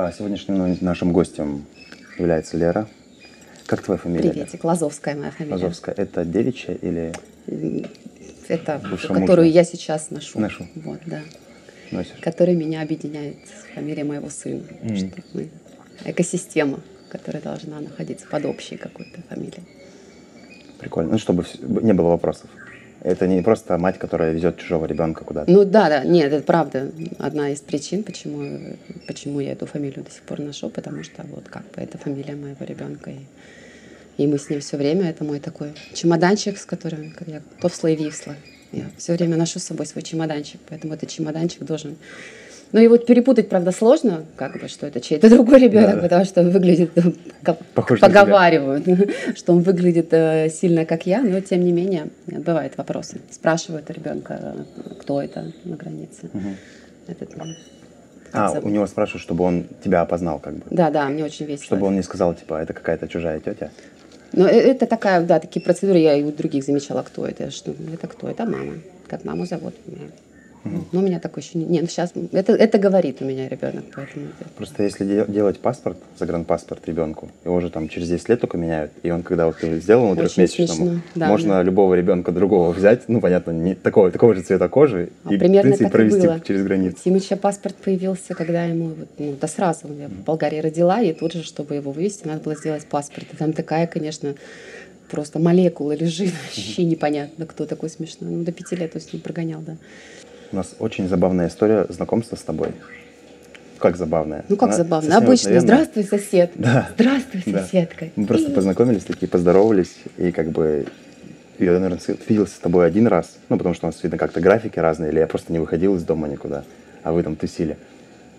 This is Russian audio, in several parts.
А сегодняшним нашим гостем является Лера. Как твоя фамилия? Приветик, Лазовская моя фамилия. Лазовская. Это девичья или... Это, которую я сейчас ношу. Ношу. Вот, да. Носишь. Который меня объединяет с фамилией моего сына. Мгм. Что мы экосистема, которая должна находиться под общей какой-то фамилией. Прикольно. Ну, чтобы не было вопросов. Это не просто мать, которая везет чужого ребенка куда-то. Ну да, да, нет, это правда одна из причин, почему, почему я эту фамилию до сих пор ношу, потому что вот как бы это фамилия моего ребенка. И, и мы с ним все время, это мой такой чемоданчик, с которым как я то всло и висло. Я все время ношу с собой свой чемоданчик, поэтому этот чемоданчик должен... Ну, его перепутать, правда, сложно, как бы, что это чей-то другой ребенок, Да. потому что он выглядит, ну, как Похож поговаривают, что он выглядит э, сильно как я, но тем не менее бывают вопросы. Спрашивают ребенка, кто это на границе. Мгм. Этот, А, зовут? у него спрашивают, чтобы он тебя опознал, как бы. Да, да, мне очень весело. Чтобы он не сказал, типа, это какая-то чужая тетя. Но э, это такая, да, такие процедуры, я и у других замечала, кто это, что это кто, это мама, как маму зовут. Ну, у меня такой еще не... Нет, сейчас... Это, это говорит у меня ребенок, поэтому... это- Просто если де- делать паспорт, загранпаспорт ребенку, его же там через 10 лет только меняют, и он, когда вот ты сделал Очень трехмесячному. Да, можно да. любого ребенка другого взять, ну, понятно, не такого, такого же цвета кожи, А и, примерно принципе, так и провести было. через границу. Тимыча паспорт появился, когда ему, вот, ну, да сразу, я в Болгарии родила, и тут же, чтобы его вывести, надо было сделать паспорт. И там такая, конечно, просто молекула лежит, вообще непонятно, кто такой смешной. Ну, до пяти лет он с ним прогонял, да. У нас очень забавная история знакомства с тобой. Как забавная? Ну, как Она совсем Обычно. Здравствуй, сосед. Да. Здравствуй, Да. соседка. Мы просто И- познакомились, такие поздоровались, и как бы я, наверное, виделся с тобой один раз, ну, потому что у нас, видно, как-то графики разные, или я просто не выходил из дома никуда, а вы там тусили.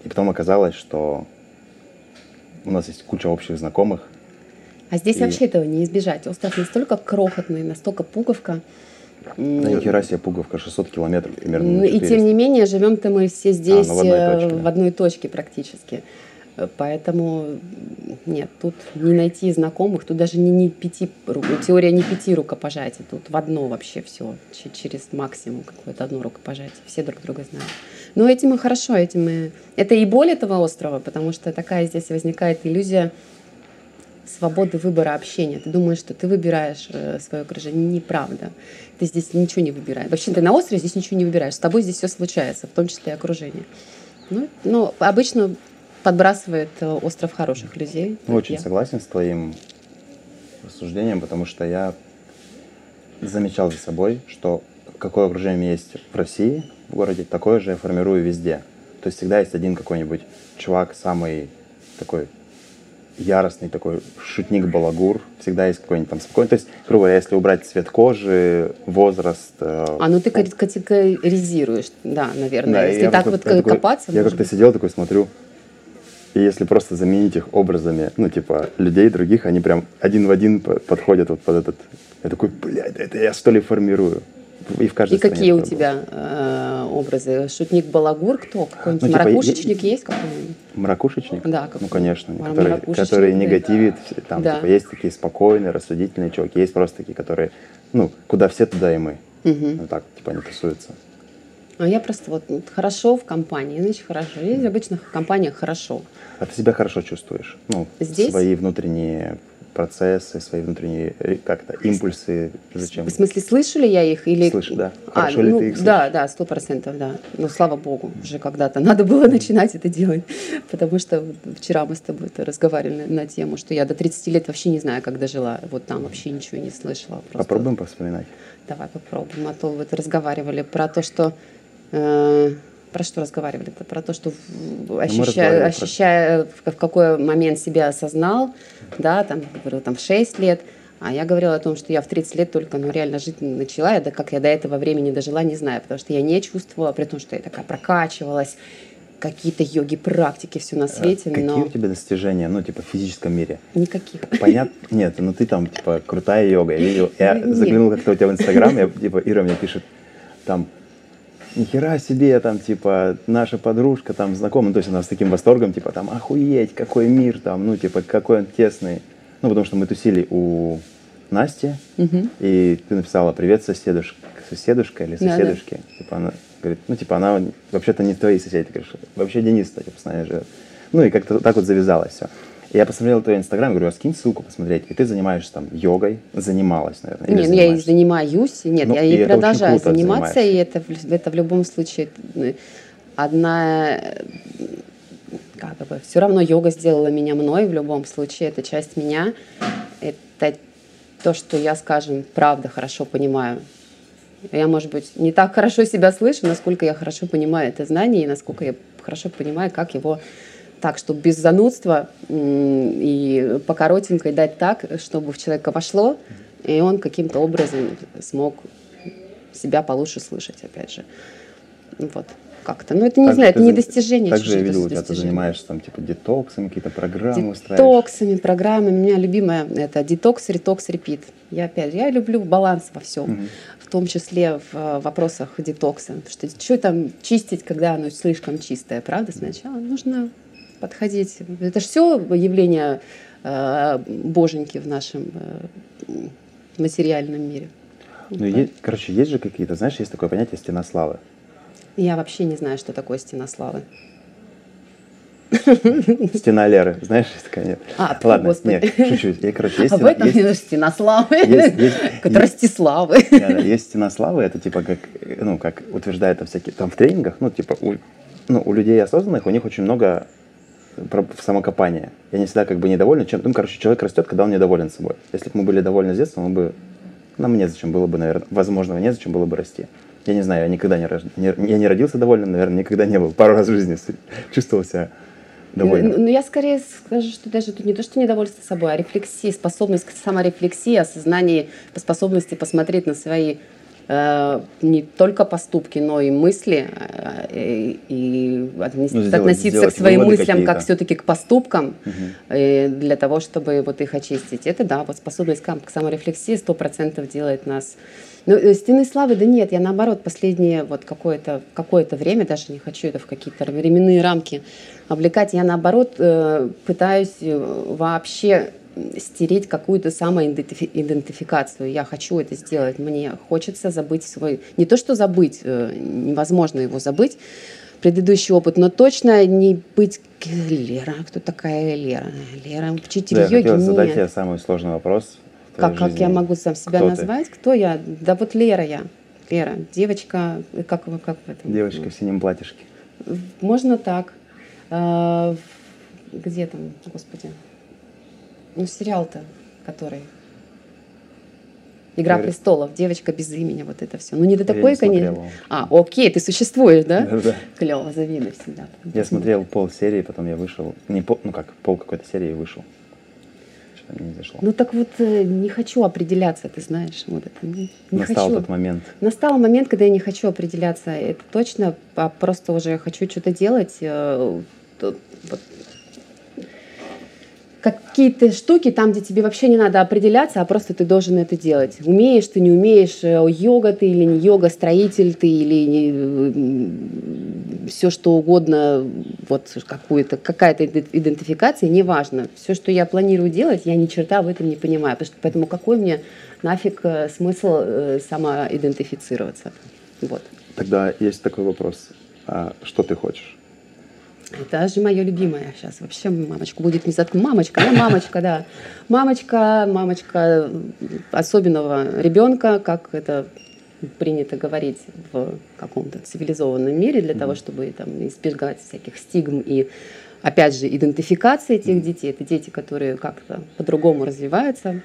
И потом оказалось, что у нас есть куча общих знакомых. А здесь И- вообще этого не избежать. Остров настолько крохотный, настолько пуговка. На нихера себе пуговка 600 километров примерно. Ну, и 400. тем не менее, живем-то мы все здесь ну, в одной э, точке, в одной точке практически. Поэтому нет, тут не найти знакомых, тут даже не, не пяти, теория не пяти рукопожатий, тут в одно вообще все, через максимум какое-то одно рукопожатие, все друг друга знают. Но этим и хорошо, этим и... Это и боль этого острова, потому что такая здесь возникает иллюзия свободы выбора общения. Ты думаешь, что ты выбираешь э, свое окружение. Неправда. Ты здесь ничего не выбираешь. Вообще ты на острове здесь ничего не выбираешь. С тобой здесь все случается, в том числе и окружение. Ну, но обычно подбрасывает э, остров хороших людей. Ну, Очень я. согласен с твоим рассуждением, потому что я замечал за собой, что какое окружение есть в России, в городе, такое же я формирую везде. То есть всегда есть один какой-нибудь чувак, самый такой яростный такой шутник-балагур, всегда есть какой-нибудь там спокойный. То есть, грубо говоря, если убрать цвет кожи, возраст... э, А, ну ты кат- категоризируешь, да, наверное. да, Если так вот такой- копаться, Я как-то сидел такой, смотрю, и если просто заменить их образами, ну, типа, людей других, они прям один в один по- подходят вот под этот... Я такой, блядь, это я что ли формирую? И в каждой И какие у тебя э, образы? Шутник-балагур кто? Какой-нибудь Ну, типа, маракушечник есть какой-нибудь? было. Мракушечник? Да, как- Ну, конечно. Который, маракушечник, который да. негативит. Там, Да. типа, есть такие спокойные, рассудительные чуваки, есть просто такие, которые, ну, куда все, туда и мы. Мгм. Ну, так, типа, они тусуются. А я просто вот хорошо в компании, значит хорошо. Есть обычно в компаниях хорошо. А ты себя хорошо чувствуешь? Ну, Здесь? свои внутренние процессы, свои внутренние, э, как-то, импульсы. Зачем? В смысле, слышу ли я их или... Слышу, да. А, Хорошо ли ну, ты их Да, да, сто процентов, да. Ну, слава богу, уже когда-то надо было начинать это делать. Потому что вчера мы с тобой это разговаривали на, тему, что я до 30 лет вообще не знаю, как дожила. Вот там вообще ничего не слышала. Просто Попробуем повспоминать. Давай попробуем. А то вот разговаривали про то, что... э, про что разговаривали-то? Про то, что в- ощущая, ощущая в, в какой момент себя осознал, да, там, говорил, там, в 6 лет, а я говорила о том, что я в 30 лет только, ну, реально жить начала, я, да, как я до этого времени дожила, не знаю, потому что я не чувствовала, при том, что я такая прокачивалась, какие-то йоги, практики, все на свете, А Какие но у тебя достижения, ну, типа, в физическом мире? никаких. Понятно? Нет, ну ты там, типа, крутая йога. Я видел, я заглянул как-то у тебя в Инстаграм, я, типа, Ира мне пишет, там, нихера себе, там, типа, наша подружка, там, знакомая, то есть она с таким восторгом, типа, там, охуеть, какой мир, там, ну, типа, какой он тесный. Ну, потому что мы тусили у Насти, Мгм. и ты написала «Привет, соседушка, соседушка или Да, да. соседушки». Типа она говорит, ну, типа, она вообще-то не твои соседи. Ты говоришь, вообще Денис, кстати, постоянно живет. Ну и как-то так вот завязалось все. Я посмотрел твой инстаграм, говорю, а скинь ссылку посмотреть. И ты занимаешься там йогой, занималась, наверное. Нет, ну, я и занимаюсь, нет, Ну, я и продолжаю заниматься, и это, в- это в любом случае э, одна, э, как бы, все равно йога сделала меня мной в любом случае, это часть меня, это то, что я, скажем, правда хорошо понимаю. Я, может быть, не так хорошо себя слышу, насколько я хорошо понимаю это знание, и насколько я хорошо понимаю, как его так, чтобы без занудства и по коротенькой дать так, чтобы в человека вошло, и он каким-то образом смог себя получше слышать, опять же. Вот, как-то. Но это не Так знаю, это не достижение. Также я видел, у тебя ты занимаешься там типа детоксами, какие-то программы. Детоксами, программами. У меня любимая это детокс, ретокс, репит. Я опять, я люблю баланс во всем, Мгм. в том числе в э, вопросах детокса. Потому что что там чистить, когда оно слишком чистое, правда? Сначала нужно подходить. Это же все явление э, боженьки в нашем э, материальном мире. Ну, есть, короче, есть же какие-то, знаешь, есть такое понятие стена славы. Я вообще не знаю, что такое стена славы. Стена Леры, знаешь, есть такая нет? А, Ладно, господи. нет, чуть-чуть. И, короче, есть, а в стена- этом есть- стена славы. есть- есть- есть- Ростиславы. Да, да, есть стена славы, это типа как, ну, как утверждают там всякие, там в тренингах, ну, типа, у, ну, у людей осознанных, у них очень много про- самокопания. И они всегда как бы недовольны чем Ну, короче, человек растет, когда он недоволен собой. Если бы мы были довольны с детства, мы бы, нам незачем было бы, наверное, возможно, незачем было бы расти. Я не знаю, я никогда не, рож- не- я не родился довольным, наверное, никогда не был. Пару раз в жизни чувствовал себя довольным. Ну, ну, я скорее скажу, что даже тут не то, что недовольство собой, а рефлексия, способность к саморефлексии, осознание по способности посмотреть на свои э, не только поступки, но и мысли, э, и, и отнес- Ну, сделать- относиться сделать к своим мыслям как все-таки к поступкам, э, для того, чтобы вот их очистить. Это да, вот способность к, саморефлексии сто процентов делает нас. Ну, э, стены славы, да нет, я наоборот последнее вот какое-то какое время, даже не хочу это в какие-то временные рамки облекать, я наоборот э, пытаюсь э, вообще стереть какую-то самоидентификацию. Я хочу это сделать. Мне хочется забыть свой... Не то, что забыть, э, невозможно его забыть, предыдущий опыт, но точно не быть Лера. Кто такая Лера? Лера, учитель Да, я йоги? хотел задать тебе самый сложный вопрос. Как, как я могу сам себя Кто ты? назвать? Кто я? Да вот Лера я. Лера, девочка, э, как, вы- как в этом? Девочка в синем платьишке. Можно так. А, в- Где там, господи? Ну, сериал-то, который... Игра Говори. престолов, девочка без имени, вот это все. Ну, не до такой, конечно. А, окей, ты существуешь, да? Да-да. Клево, завидую всегда. Я смотрел пол серии, потом я вышел. Не пол, ну как, пол какой-то серии вышел. Что-то не зашло. Ну так вот, э, не хочу определяться, ты знаешь. Вот это. Не, не Настал хочу. тот момент. Настал момент, когда я не хочу определяться, это точно, а просто уже хочу что-то делать. э, вот Какие-то штуки там, где тебе вообще не надо определяться, а просто ты должен это делать. Умеешь ты, не умеешь, э, йога ты или не йога, строитель ты или все что угодно, вот какую-то, какая-то иде- идентификация, неважно. Все, что я планирую делать, я ни черта в этом не понимаю. Поэтому какой мне нафиг э, смысл э, самоидентифицироваться? Вот. Тогда есть такой вопрос. А что ты хочешь? Это же мое любимое сейчас. Вообще мамочку будет не заткнуть. Мамочка, да, мамочка, да. Мамочка, мамочка особенного ребенка, как это принято говорить в каком-то цивилизованном мире, для того, чтобы там, избегать всяких стигм и, опять же, идентификации этих детей. Это дети, которые как-то по-другому развиваются,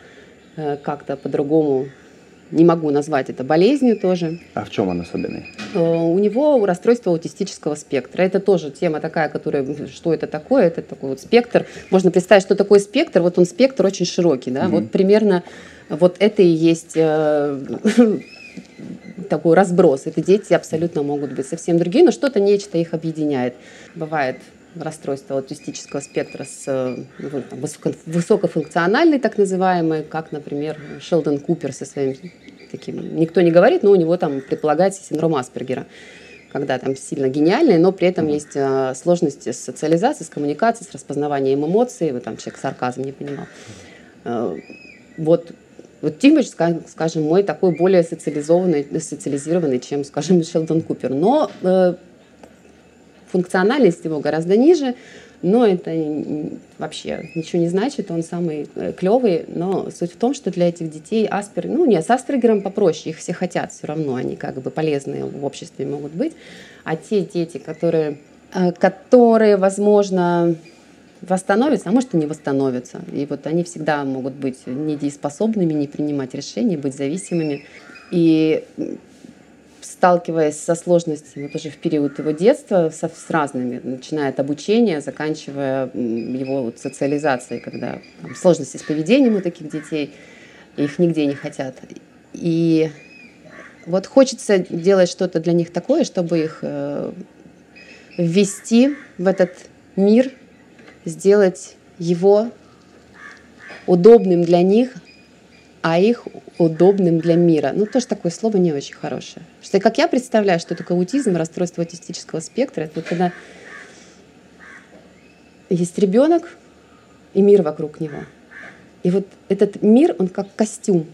э, как-то по-другому, не могу назвать это болезнью тоже. А в чем он особенный? Э, У него расстройство аутистического спектра. Это тоже тема такая, которая, что это такое? Это такой вот спектр. Можно представить, что такое спектр. Вот он спектр очень широкий, да. Мгм. Вот примерно вот это и есть э, такой разброс. Это дети абсолютно могут быть совсем другие, но что-то нечто их объединяет. Бывает расстройство аутистического спектра с э, там, высоко- высокофункциональный, так называемый, как, например, Шелдон Купер со своим таким, никто не говорит, но у него там предполагается синдром Аспергера, когда там сильно гениальный, но при этом есть э, сложности с социализацией, с коммуникацией, с распознаванием эмоций, вот там человек сарказм не понимал. Э, вот вот Тимоч, ска- скажем, мой такой более социализованный, социализированный, чем, скажем, Шелдон Купер. Но э, функциональность его гораздо ниже, но это вообще ничего не значит, он самый э, клевый, но суть в том, что для этих детей Аспер, ну нет, с Аспергером попроще, их все хотят все равно, они как бы полезные в обществе могут быть, а те дети, которые, э, которые возможно, восстановятся, а может и не восстановятся. И вот они всегда могут быть недееспособными, не принимать решения, быть зависимыми. И сталкиваясь со сложностями тоже в период его детства, со, с разными, начиная от обучения, заканчивая его вот социализацией, когда там, сложности с поведением у таких детей, их нигде не хотят. И вот хочется делать что-то для них такое, чтобы их э, ввести в этот мир, сделать его удобным для них, а их удобным для мира. Ну, тоже такое слово не очень хорошее. Что, как я представляю, что такое аутизм, расстройство аутистического спектра, это когда есть ребенок и мир вокруг него. И вот этот мир, он как костюм.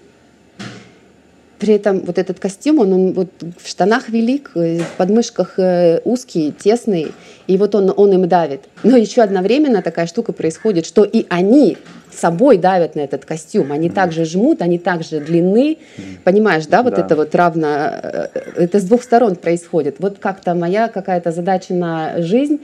При этом вот этот костюм, он, он вот в штанах велик, э, в подмышках э, узкий, тесный, и вот он, он им давит. Но еще одновременно такая штука происходит, что и они собой давят на этот костюм. Они mm-hmm. также жмут, они также длинны. Mm-hmm. Понимаешь, да, вот да. это вот равно, э, это с двух сторон происходит. Вот как-то моя какая-то задача на жизнь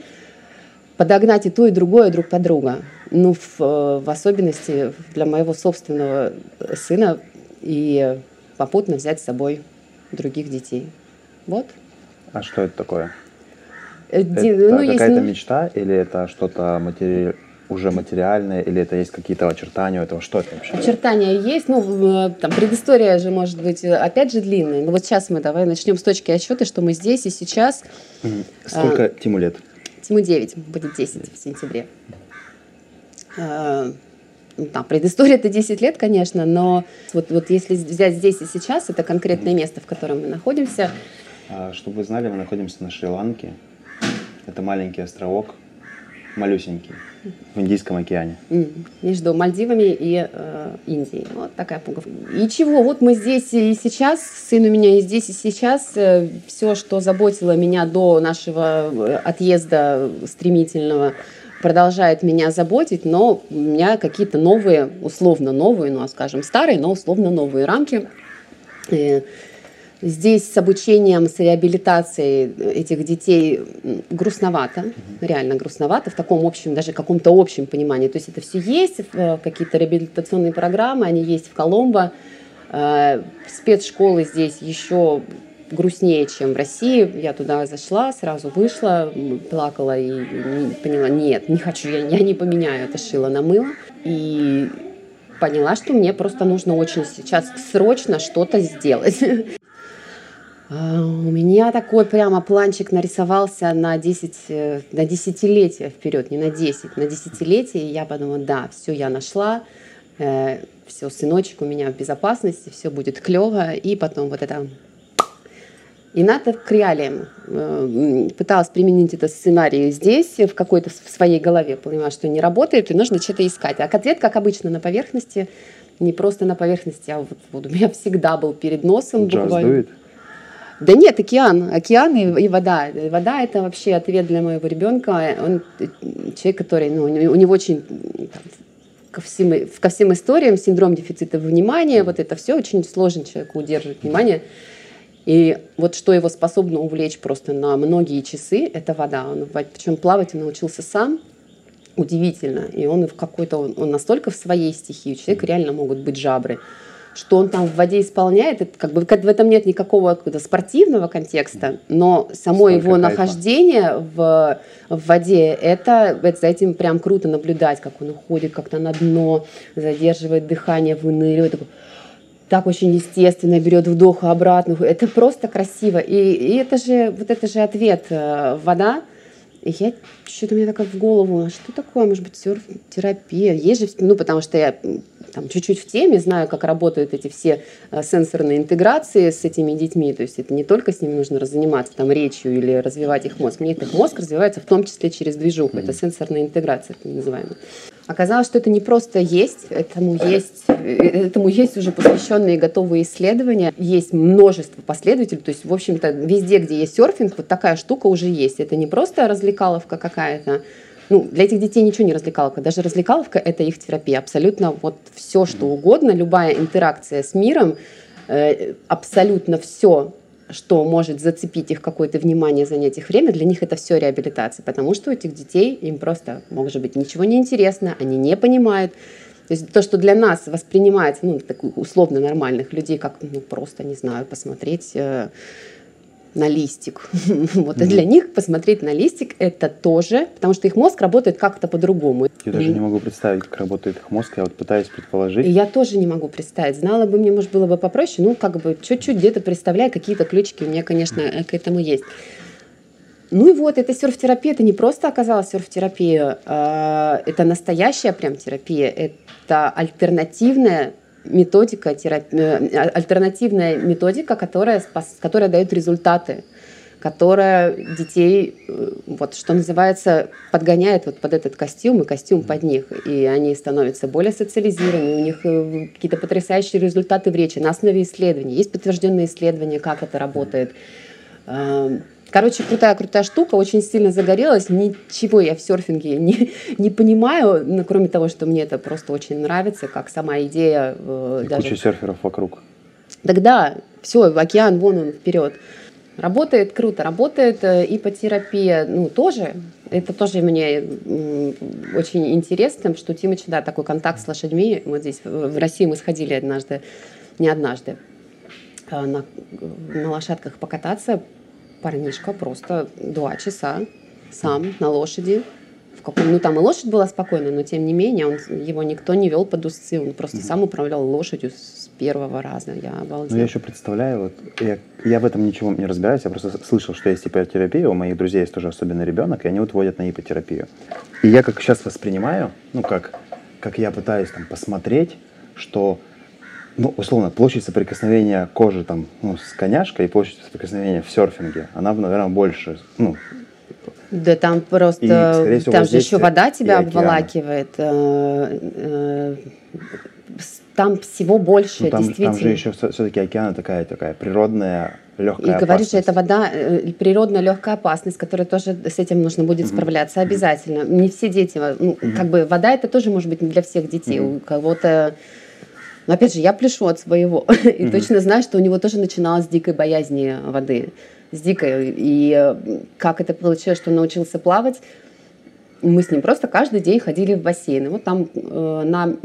подогнать и то, и другое друг под друга. Ну, в, э, в особенности для моего собственного сына и попутно взять с собой других детей. Вот. А что это такое? Э, это ну, какая-то есть... мечта или это что-то матери уже материальное, или это есть какие-то очертания у этого? Что это вообще? Очертания есть, ну, там, предыстория же может быть, опять же, длинная. Но вот сейчас мы давай начнем с точки отсчета, что мы здесь и сейчас. Сколько а, Тиму лет? Тиму 9, будет 10 в сентябре. А, ну, да, предыстория это 10 лет, конечно, но вот, вот если взять здесь и сейчас, это конкретное место, в котором мы находимся. А, чтобы вы знали, мы находимся на Шри-Ланке. Это маленький островок, малюсенький в Индийском океане. Между Мальдивами и э, Индией. Вот такая пуговка. И чего? Вот мы здесь и сейчас, сын у меня и здесь и сейчас. Э, все, что заботило меня до нашего э, отъезда стремительного, продолжает меня заботить, но у меня какие-то новые, условно новые, ну, а скажем, старые, но условно новые рамки. И Здесь с обучением, с реабилитацией этих детей грустновато, реально грустновато, в таком общем, даже каком-то общем понимании. То есть это все есть, э, какие-то реабилитационные программы, они есть в Коломбо. Э, спецшколы здесь еще грустнее, чем в России. Я туда зашла, сразу вышла, плакала и поняла, нет, не хочу, я, я не поменяю это шило на мыло. И поняла, что мне просто нужно очень сейчас срочно что-то сделать. А, у меня такой прямо планчик нарисовался на 10, э, на десятилетия вперед, не на 10, на десятилетие. Я подумала, да, все я нашла, э, все, сыночек у меня в безопасности, все будет клево. И потом вот это и надо к реалиям. Э, пыталась применить этот сценарий здесь, в какой-то в своей голове, понимаю, что не работает, и нужно что-то искать. А ответ, как обычно, на поверхности, не просто на поверхности, а вот, вот у меня всегда был перед носом. Джаз буквально. дует? Да нет, океан, океан и, и вода. Вода это вообще ответ для моего ребенка. Он человек, который, ну, у него очень там, ко всем, ко всем историям синдром дефицита внимания, вот это все очень сложно человеку удерживать внимание. И вот что его способно увлечь просто на многие часы, это вода. Он, причем плавать он научился сам, удивительно. И он в какой-то, он настолько в своей стихии, у человека реально могут быть жабры что он там в воде исполняет, это как бы в этом нет никакого спортивного контекста, но само Столько его кайфа. нахождение в, в воде, это, это за этим прям круто наблюдать, как он уходит как-то на дно, задерживает дыхание, выныривает, такой, так очень естественно берет вдох обратно. Это просто красиво. И, и это же, вот это же ответ. Э, вода, и я что-то мне такое в голову, а что такое, может быть, серф-терапия? Есть же, ну, потому что я там чуть-чуть в теме, знаю, как работают эти все э, сенсорные интеграции с этими детьми. То есть это не только с ними нужно заниматься там речью или развивать их мозг. Нет, их мозг развивается в том числе через движуху. Это сенсорная интеграция, так называемая. Оказалось, что это не просто есть, этому есть, этому есть уже посвященные готовые исследования, есть множество последователей, то есть, в общем-то, везде, где есть серфинг, вот такая штука уже есть. Это не просто развлекаловка какая-то, ну, для этих детей ничего не развлекаловка, даже развлекаловка — это их терапия, абсолютно вот все, что угодно, любая интеракция с миром, э, абсолютно все что может зацепить их какое-то внимание, занять их время, для них это все реабилитация, потому что у этих детей им просто, может быть, ничего не интересно, они не понимают. То есть то, что для нас воспринимается, ну, так условно нормальных людей, как, ну, просто, не знаю, посмотреть э, на листик. вот, и для них посмотреть на листик это тоже, потому что их мозг работает как-то по-другому. Я даже не могу представить, как работает их мозг, я вот пытаюсь предположить. Я тоже не могу представить. Знала бы мне, может, было бы попроще, ну, как бы чуть-чуть где-то представляю, какие-то ключики у меня, конечно, к этому есть. Ну и вот, эта серф-терапия, это не просто оказалась серф-терапия, а, это настоящая прям терапия, это альтернативная методика, э, альтернативная методика, которая, которая дает результаты, которая детей, э, вот, что называется, подгоняет вот под этот костюм и костюм под них. И они становятся более социализированы, у них э, какие-то потрясающие результаты в речи на основе исследований. Есть подтвержденные исследования, как это работает. Короче, крутая-крутая штука, очень сильно загорелась. Ничего я в серфинге не, не понимаю, ну, кроме того, что мне это просто очень нравится, как сама идея. Э, И даже... Куча серферов вокруг. Тогда все, океан, вон он, вперед. Работает круто, работает э, ипотерапия, ну, тоже. Это тоже мне очень интересно, что Тимыч, да, такой контакт с лошадьми. Вот здесь, в России мы сходили однажды, не однажды, э, на, на лошадках покататься, парнишка просто два часа сам на лошади. В каком, ну, там и лошадь была спокойная, но тем не менее он, его никто не вел под усы, он просто mm-hmm. сам управлял лошадью с первого раза. Я обалдел. Ну, я еще представляю, вот, я, я в этом ничего не разбираюсь, я просто слышал, что есть ипотерапия, у моих друзей есть тоже особенный ребенок, и они вот водят на ипотерапию. И я как сейчас воспринимаю, ну, как, как я пытаюсь там посмотреть, что ну, условно, площадь соприкосновения кожи там, ну, с коняшкой и площадь соприкосновения в серфинге, она, наверное, больше, ну, да там просто, и, всего, там же еще вода тебя обволакивает. Э, э, там всего больше, ну, там, действительно. Там же еще все-таки океан такая, такая природная, легкая И говоришь, что это вода, э, природная легкая опасность, которая тоже с этим нужно будет mm-hmm. справляться обязательно. Mm-hmm. Не все дети, ну, mm-hmm. как бы вода это тоже может быть не для всех детей. Mm-hmm. У кого-то но опять же, я пляшу от своего. И mm-hmm. точно знаю, что у него тоже начиналось с дикой боязни воды. С дикой. И э, как это получилось, что он научился плавать, мы с ним просто каждый день ходили в бассейн. И вот там э, на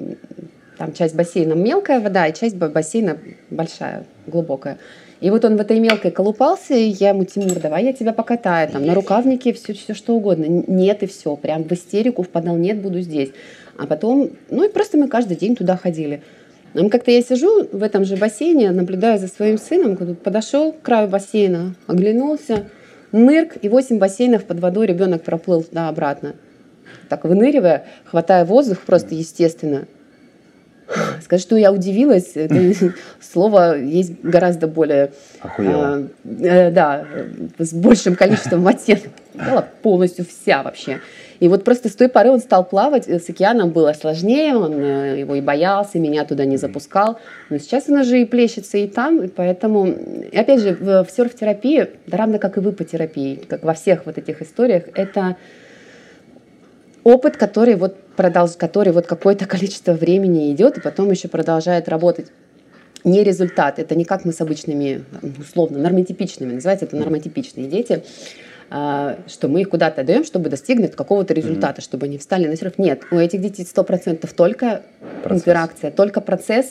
там часть бассейна мелкая вода, и часть бассейна большая, глубокая. И вот он в этой мелкой колупался, и я ему, Тимур, давай я тебя покатаю, там, на рукавнике, все, все что угодно. Нет, и все, прям в истерику впадал, нет, буду здесь. А потом, ну и просто мы каждый день туда ходили. Как-то я сижу в этом же бассейне, наблюдаю за своим сыном, подошел к краю бассейна, оглянулся, нырк, и восемь бассейнов под водой ребенок проплыл туда-обратно. Так выныривая, хватая воздух просто естественно. Скажи, что я удивилась, слово есть гораздо более... Охуела. Э, да, с большим количеством оттенков. Полностью вся вообще. И вот просто с той поры он стал плавать, с океаном было сложнее, он э, его и боялся, меня туда не запускал. Но сейчас он уже и плещется и там, и поэтому, и опять же, в, в серф-терапии, да равно как и в ипотерапии, как во всех вот этих историях, это опыт, который вот продолж... который вот какое-то количество времени идет и потом еще продолжает работать не результат. Это не как мы с обычными, условно, нормотипичными, называется это нормотипичные дети. А, что мы их куда-то даем, чтобы достигнуть какого-то результата, mm-hmm. чтобы они встали на серф. Нет, у этих детей сто процентов только процесс. интеракция, только процесс.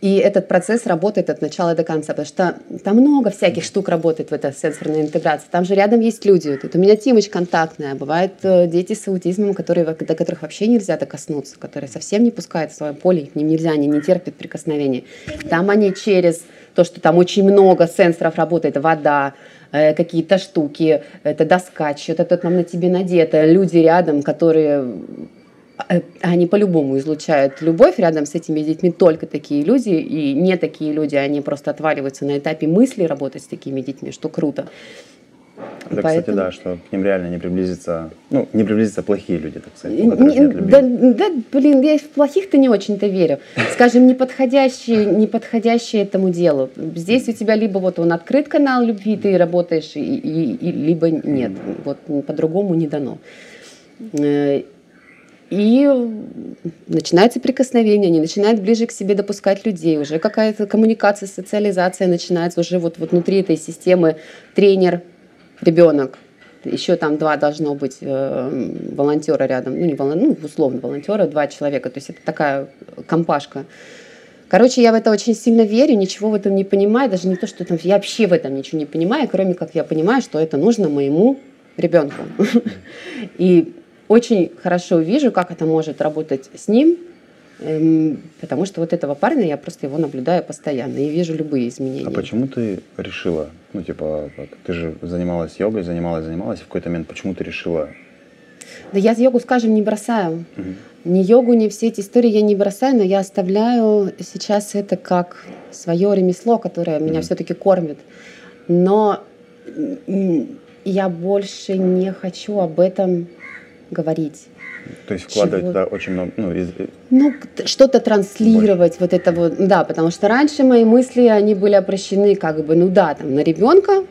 И этот процесс работает от начала до конца, потому что там много всяких штук работает в этой сенсорной интеграции. Там же рядом есть люди. Вот у меня Тимыч контактная, бывают э, дети с аутизмом, которые, до которых вообще нельзя докоснуться, которые совсем не пускают в свое поле, их нельзя, они не терпят прикосновения. Там они через то, что там очень много сенсоров работает, вода, Э, какие-то штуки, это доска, что-то там на тебе надето, люди рядом, которые э, они по-любому излучают любовь рядом с этими детьми, только такие люди, и не такие люди, они просто отваливаются на этапе мысли работать с такими детьми, что круто. Да, Поэтому... кстати, да, что к ним реально не приблизится, ну, не приблизится плохие люди, так сказать, любви. Да, да, блин, я в плохих-то не очень-то верю. Скажем, неподходящие, неподходящие этому делу. Здесь у тебя либо вот он открыт канал любви, ты работаешь, и, и, и либо нет. Вот по-другому не дано. Э, и начинается прикосновение, они начинают ближе к себе допускать людей, уже какая-то коммуникация, социализация начинается уже вот, вот внутри этой системы тренер, ребенок, еще там два должно быть э, волонтера рядом, ну не волон, ну условно волонтера, два человека, то есть это такая компашка. Короче, я в это очень сильно верю, ничего в этом не понимаю, даже не то, что там, я вообще в этом ничего не понимаю, кроме как я понимаю, что это нужно моему ребенку. И очень хорошо вижу, как это может работать с ним, потому что вот этого парня я просто его наблюдаю постоянно и вижу любые изменения. А почему ты решила, ну типа, ты же занималась йогой, занималась, занималась, и в какой-то момент почему ты решила? Да я йогу, скажем, не бросаю. Угу. Ни йогу, ни все эти истории я не бросаю, но я оставляю сейчас это как свое ремесло, которое угу. меня все-таки кормит. Но я больше не хочу об этом говорить. То есть вкладывать Чего? туда очень много, ну, из... ну что-то транслировать, Больше. вот это вот, да, потому что раньше мои мысли, они были обращены как бы, ну да, там, на ребенка,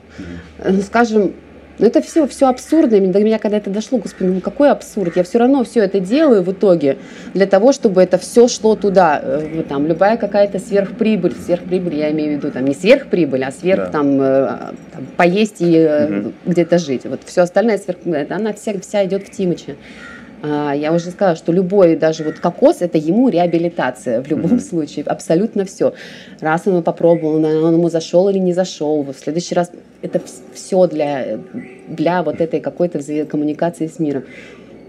угу. скажем, но это все, все абсурдно. До меня когда это дошло, господи, ну какой абсурд. Я все равно все это делаю в итоге для того, чтобы это все шло туда. Э, там, любая какая-то сверхприбыль, сверхприбыль, я имею в виду там не сверхприбыль, а сверх да. там, э, там поесть и угу. где-то жить. Вот все остальное сверх, она вся, вся идет в Тимыча. А, я уже сказала, что любой, даже вот кокос, это ему реабилитация в любом mm-hmm. случае, абсолютно все. Раз он попробовал, он ему зашел или не зашел, в следующий раз это все для, для вот этой какой-то коммуникации с миром.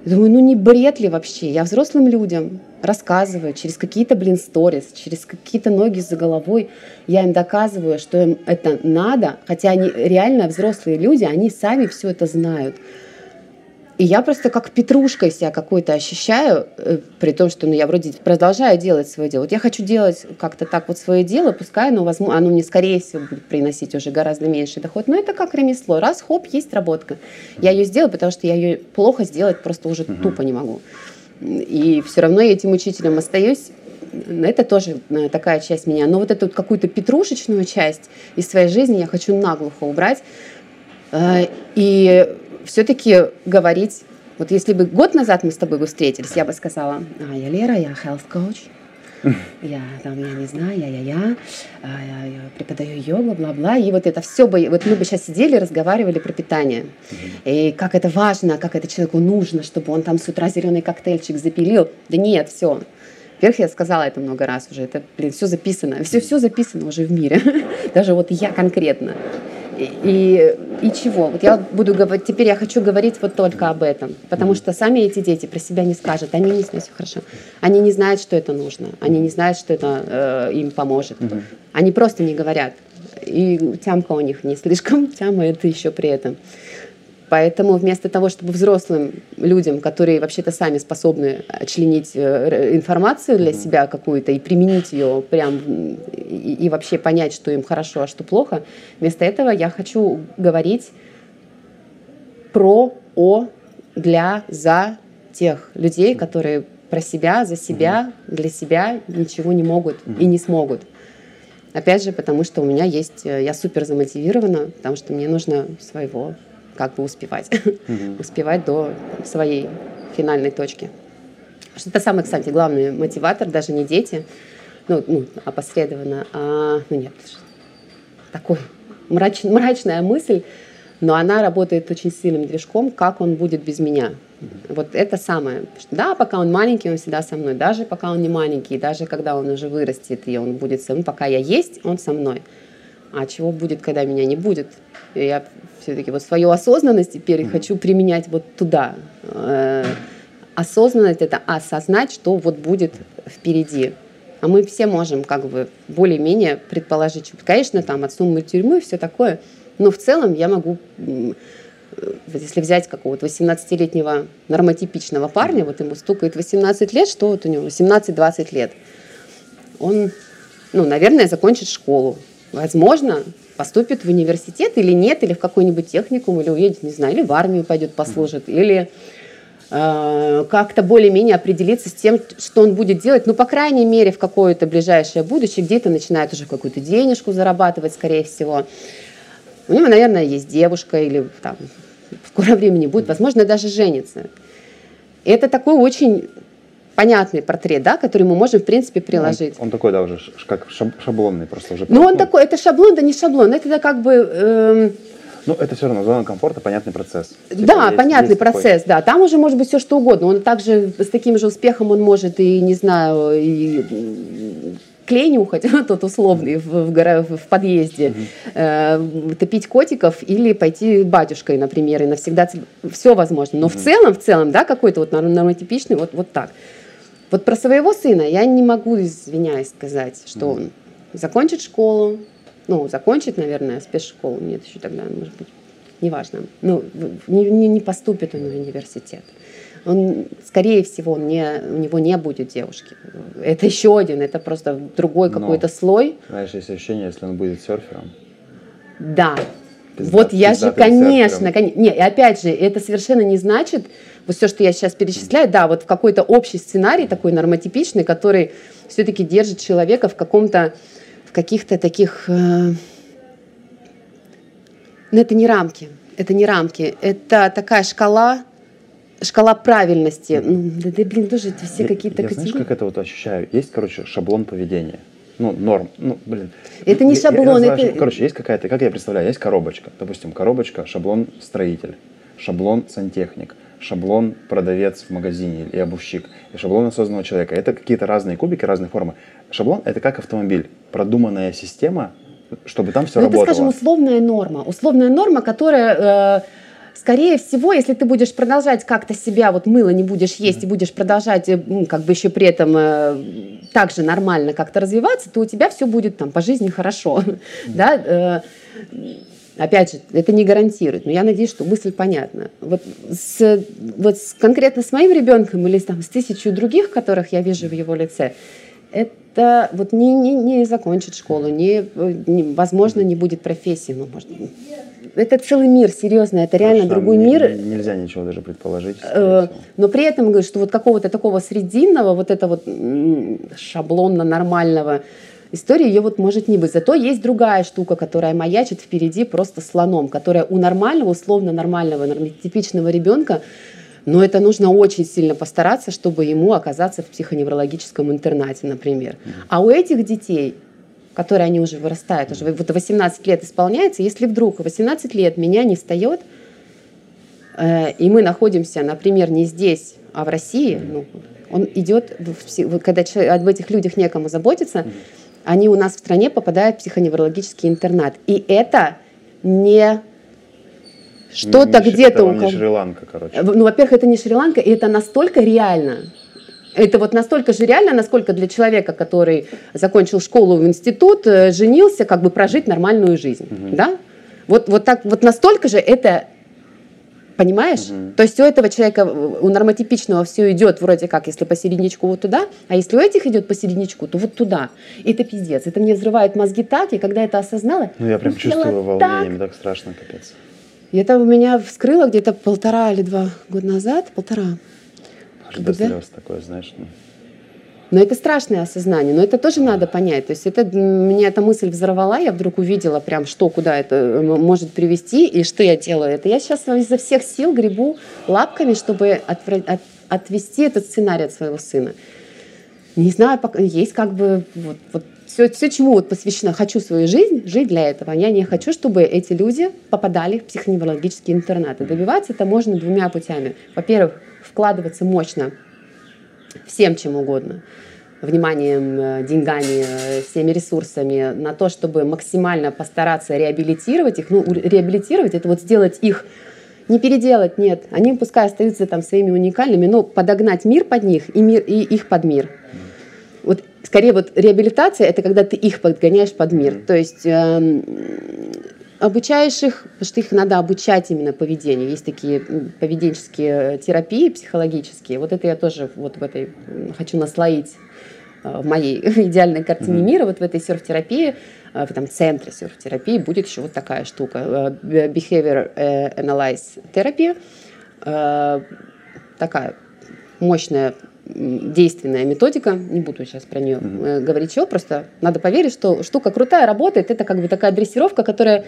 Я думаю, ну не бред ли вообще? Я взрослым людям рассказываю через какие-то, блин, сторис, через какие-то ноги за головой. Я им доказываю, что им это надо, хотя они реально взрослые люди, они сами все это знают. И я просто как петрушкой себя какой-то ощущаю, э, при том, что ну, я вроде продолжаю делать свое дело. Вот я хочу делать как-то так вот свое дело, пускай оно, возможно, оно мне, скорее всего, будет приносить уже гораздо меньше доход, но это как ремесло. Раз, хоп, есть работка. Я ее сделаю, потому что я ее плохо сделать просто уже угу. тупо не могу. И все равно я этим учителем остаюсь. Это тоже э, такая часть меня. Но вот эту вот какую-то петрушечную часть из своей жизни я хочу наглухо убрать. Э, и все-таки говорить, вот если бы год назад мы с тобой бы встретились, я бы сказала, а, я Лера, я health coach, я там, я не знаю, я, я, я, а, я преподаю йогу, бла-бла, и вот это все бы, вот мы бы сейчас сидели, разговаривали про питание, и как это важно, как это человеку нужно, чтобы он там с утра зеленый коктейльчик запилил, да нет, все, во-первых, я сказала это много раз уже, это, блин, все записано, все, все записано уже в мире, даже вот я конкретно. И, и чего? Вот я буду говорить, теперь я хочу говорить вот только об этом, потому что сами эти дети про себя не скажут, они не знают, все хорошо, они не знают, что это нужно, они не знают, что это э, им поможет, они просто не говорят, и тямка у них не слишком, тяма это еще при этом. Поэтому вместо того, чтобы взрослым людям, которые вообще-то сами способны членить э, информацию для себя какую-то и применить ее прям и, и вообще понять, что им хорошо, а что плохо, вместо этого я хочу говорить про, о, для, за тех людей, которые про себя, за себя, для себя ничего не могут и не смогут. Опять же, потому что у меня есть, э, я супер замотивирована, потому что мне нужно своего как бы успевать, угу. успевать до своей финальной точки. Что это самый, кстати, главный мотиватор, даже не дети, ну, ну опосредованно, а, ну нет, такой мрач, мрачная мысль, но она работает очень сильным движком, как он будет без меня. Вот это самое. Да, пока он маленький, он всегда со мной. Даже пока он не маленький, даже когда он уже вырастет, и он будет со мной, пока я есть, он со мной. А чего будет, когда меня не будет? Я все-таки вот свою осознанность теперь mm-hmm. хочу применять вот туда. Э, осознанность это осознать, что вот будет впереди. А мы все можем как бы более-менее предположить. Конечно, там от суммы тюрьмы все такое, но в целом я могу, если взять какого-то 18-летнего нормотипичного парня, вот ему стукает 18 лет, что вот у него 18-20 лет, он, ну, наверное, закончит школу. Возможно, поступит в университет или нет, или в какой-нибудь техникум, или уедет, не знаю, или в армию пойдет, послужит, или э, как-то более-менее определиться с тем, что он будет делать, ну, по крайней мере, в какое-то ближайшее будущее, где-то начинает уже какую-то денежку зарабатывать, скорее всего. У него, наверное, есть девушка или там в скором времени будет, возможно, даже женится. Это такой очень понятный портрет, да, который мы можем, в принципе, приложить. Он, он такой, да, уже как шаблонный просто уже. Ну, он такой, это шаблон, да не шаблон, это как бы... Э, ну, это все равно зона комфорта, понятный процесс. Типа да, есть, понятный есть процесс, такой. да. Там уже может быть все что угодно. Он также с таким же успехом он может и, не знаю, и клей нюхать, тот условный в, в, в подъезде, угу. э, топить котиков или пойти батюшкой, например, и навсегда все возможно. Но угу. в целом, в целом, да, какой-то вот нормотипичный, вот, вот так. Вот про своего сына я не могу, извиняюсь, сказать, что он закончит школу, ну, закончит, наверное, спецшколу, нет, еще тогда, может быть, неважно. Ну, не, не, не поступит он в университет. Он, скорее всего, он не, у него не будет девушки. Это еще один, это просто другой какой-то слой. Знаешь, есть ощущение, если он будет серфером. Да. Пизда, вот я же, конечно, конечно. Не, и опять же, это совершенно не значит, вот все, что я сейчас перечисляю, да, вот в какой-то общий сценарий такой нормотипичный, который все-таки держит человека в каком-то, в каких-то таких... Э, ну, это не рамки, это не рамки, это такая шкала, шкала правильности. Ну, да, да блин, тоже это все какие-то я знаешь, как это вот ощущаю? Есть, короче, шаблон поведения. Ну, норм. Ну, блин. Это не шаблон. Я, я это... Короче, есть какая-то, как я представляю, есть коробочка. Допустим, коробочка, шаблон строитель, шаблон сантехник, шаблон продавец в магазине и обувщик, и шаблон осознанного человека. Это какие-то разные кубики, разные формы. Шаблон — это как автомобиль, продуманная система, чтобы там все ну, работало. Это, скажем, условная норма. Условная норма, которая... Э, скорее всего, если ты будешь продолжать как-то себя, вот мыло не будешь есть mm-hmm. и будешь продолжать э, как бы еще при этом э, так же нормально как-то развиваться, то у тебя все будет там по жизни хорошо. Mm-hmm. Да? Э, Опять же, это не гарантирует, но я надеюсь, что мысль понятна. Вот, с, вот с, конкретно с моим ребенком или там, с тысячей других, которых я вижу в его лице, это вот не, не, не закончит школу, не, не, возможно, не будет профессии. Ну, может, это целый мир, серьезно, это реально Хорошо, другой не, мир. Нельзя ничего даже предположить. Э, но при этом, говорю, что вот какого-то такого срединного, вот это вот шаблонно-нормального, истории ее вот может не быть. Зато есть другая штука, которая маячит впереди просто слоном, которая у нормального, условно нормального, типичного ребенка но это нужно очень сильно постараться, чтобы ему оказаться в психоневрологическом интернате, например. А у этих детей которые они уже вырастают, уже вот 18 лет исполняется, если вдруг 18 лет меня не встает, э, и мы находимся, например, не здесь, а в России, ну, он идет, в, когда об этих людях некому заботиться, они у нас в стране попадают в психоневрологический интернат. И это не что-то где-то у кого... Шри-Ланка, короче. Э, ну, во-первых, это не Шри-Ланка, и это настолько реально. Это вот настолько же реально, насколько для человека, который закончил школу в институт, э, женился, как бы прожить нормальную жизнь. Угу. Да? Вот, вот, так, вот настолько же это Понимаешь? Угу. То есть у этого человека, у нормотипичного все идет вроде как, если по середнячку вот туда, а если у этих идет по середнячку, то вот туда. И это пиздец. Это мне взрывает мозги так, и когда это осознала... Ну я прям чувствую волнение, мне так страшно, капец. И это у меня вскрыло где-то полтора или два года назад, полтора. До слез такое, знаешь, ну. Но это страшное осознание, но это тоже надо понять. То есть это, меня эта мысль взорвала, я вдруг увидела прям, что, куда это э, может привести и что я делаю. Это я сейчас изо всех сил гребу лапками, чтобы отвра- от, отвести этот сценарий от своего сына. Не знаю, есть как бы вот, вот все, все, чему вот посвящено, хочу свою жизнь, жить для этого. Я не хочу, чтобы эти люди попадали в психоневрологические интернаты. Добиваться это можно двумя путями. Во-первых, вкладываться мощно всем чем угодно вниманием, э, деньгами, э, всеми ресурсами на то, чтобы максимально постараться реабилитировать их. Ну, реабилитировать — это вот сделать их не переделать, нет. Они пускай остаются там своими уникальными, но подогнать мир под них и, мир, и их под мир. Вот скорее вот реабилитация — это когда ты их подгоняешь под мир. То есть э, обучаешь их, потому что их надо обучать именно поведению. Есть такие поведенческие терапии психологические. Вот это я тоже вот в этой хочу наслоить э, в моей идеальной картине mm-hmm. мира, вот в этой серф-терапии, в этом центре серф-терапии будет еще вот такая штука. Behavior Analyze Therapy. Такая мощная действенная методика, не буду сейчас про нее mm-hmm. говорить чего, просто надо поверить, что штука крутая, работает, это как бы такая дрессировка, которая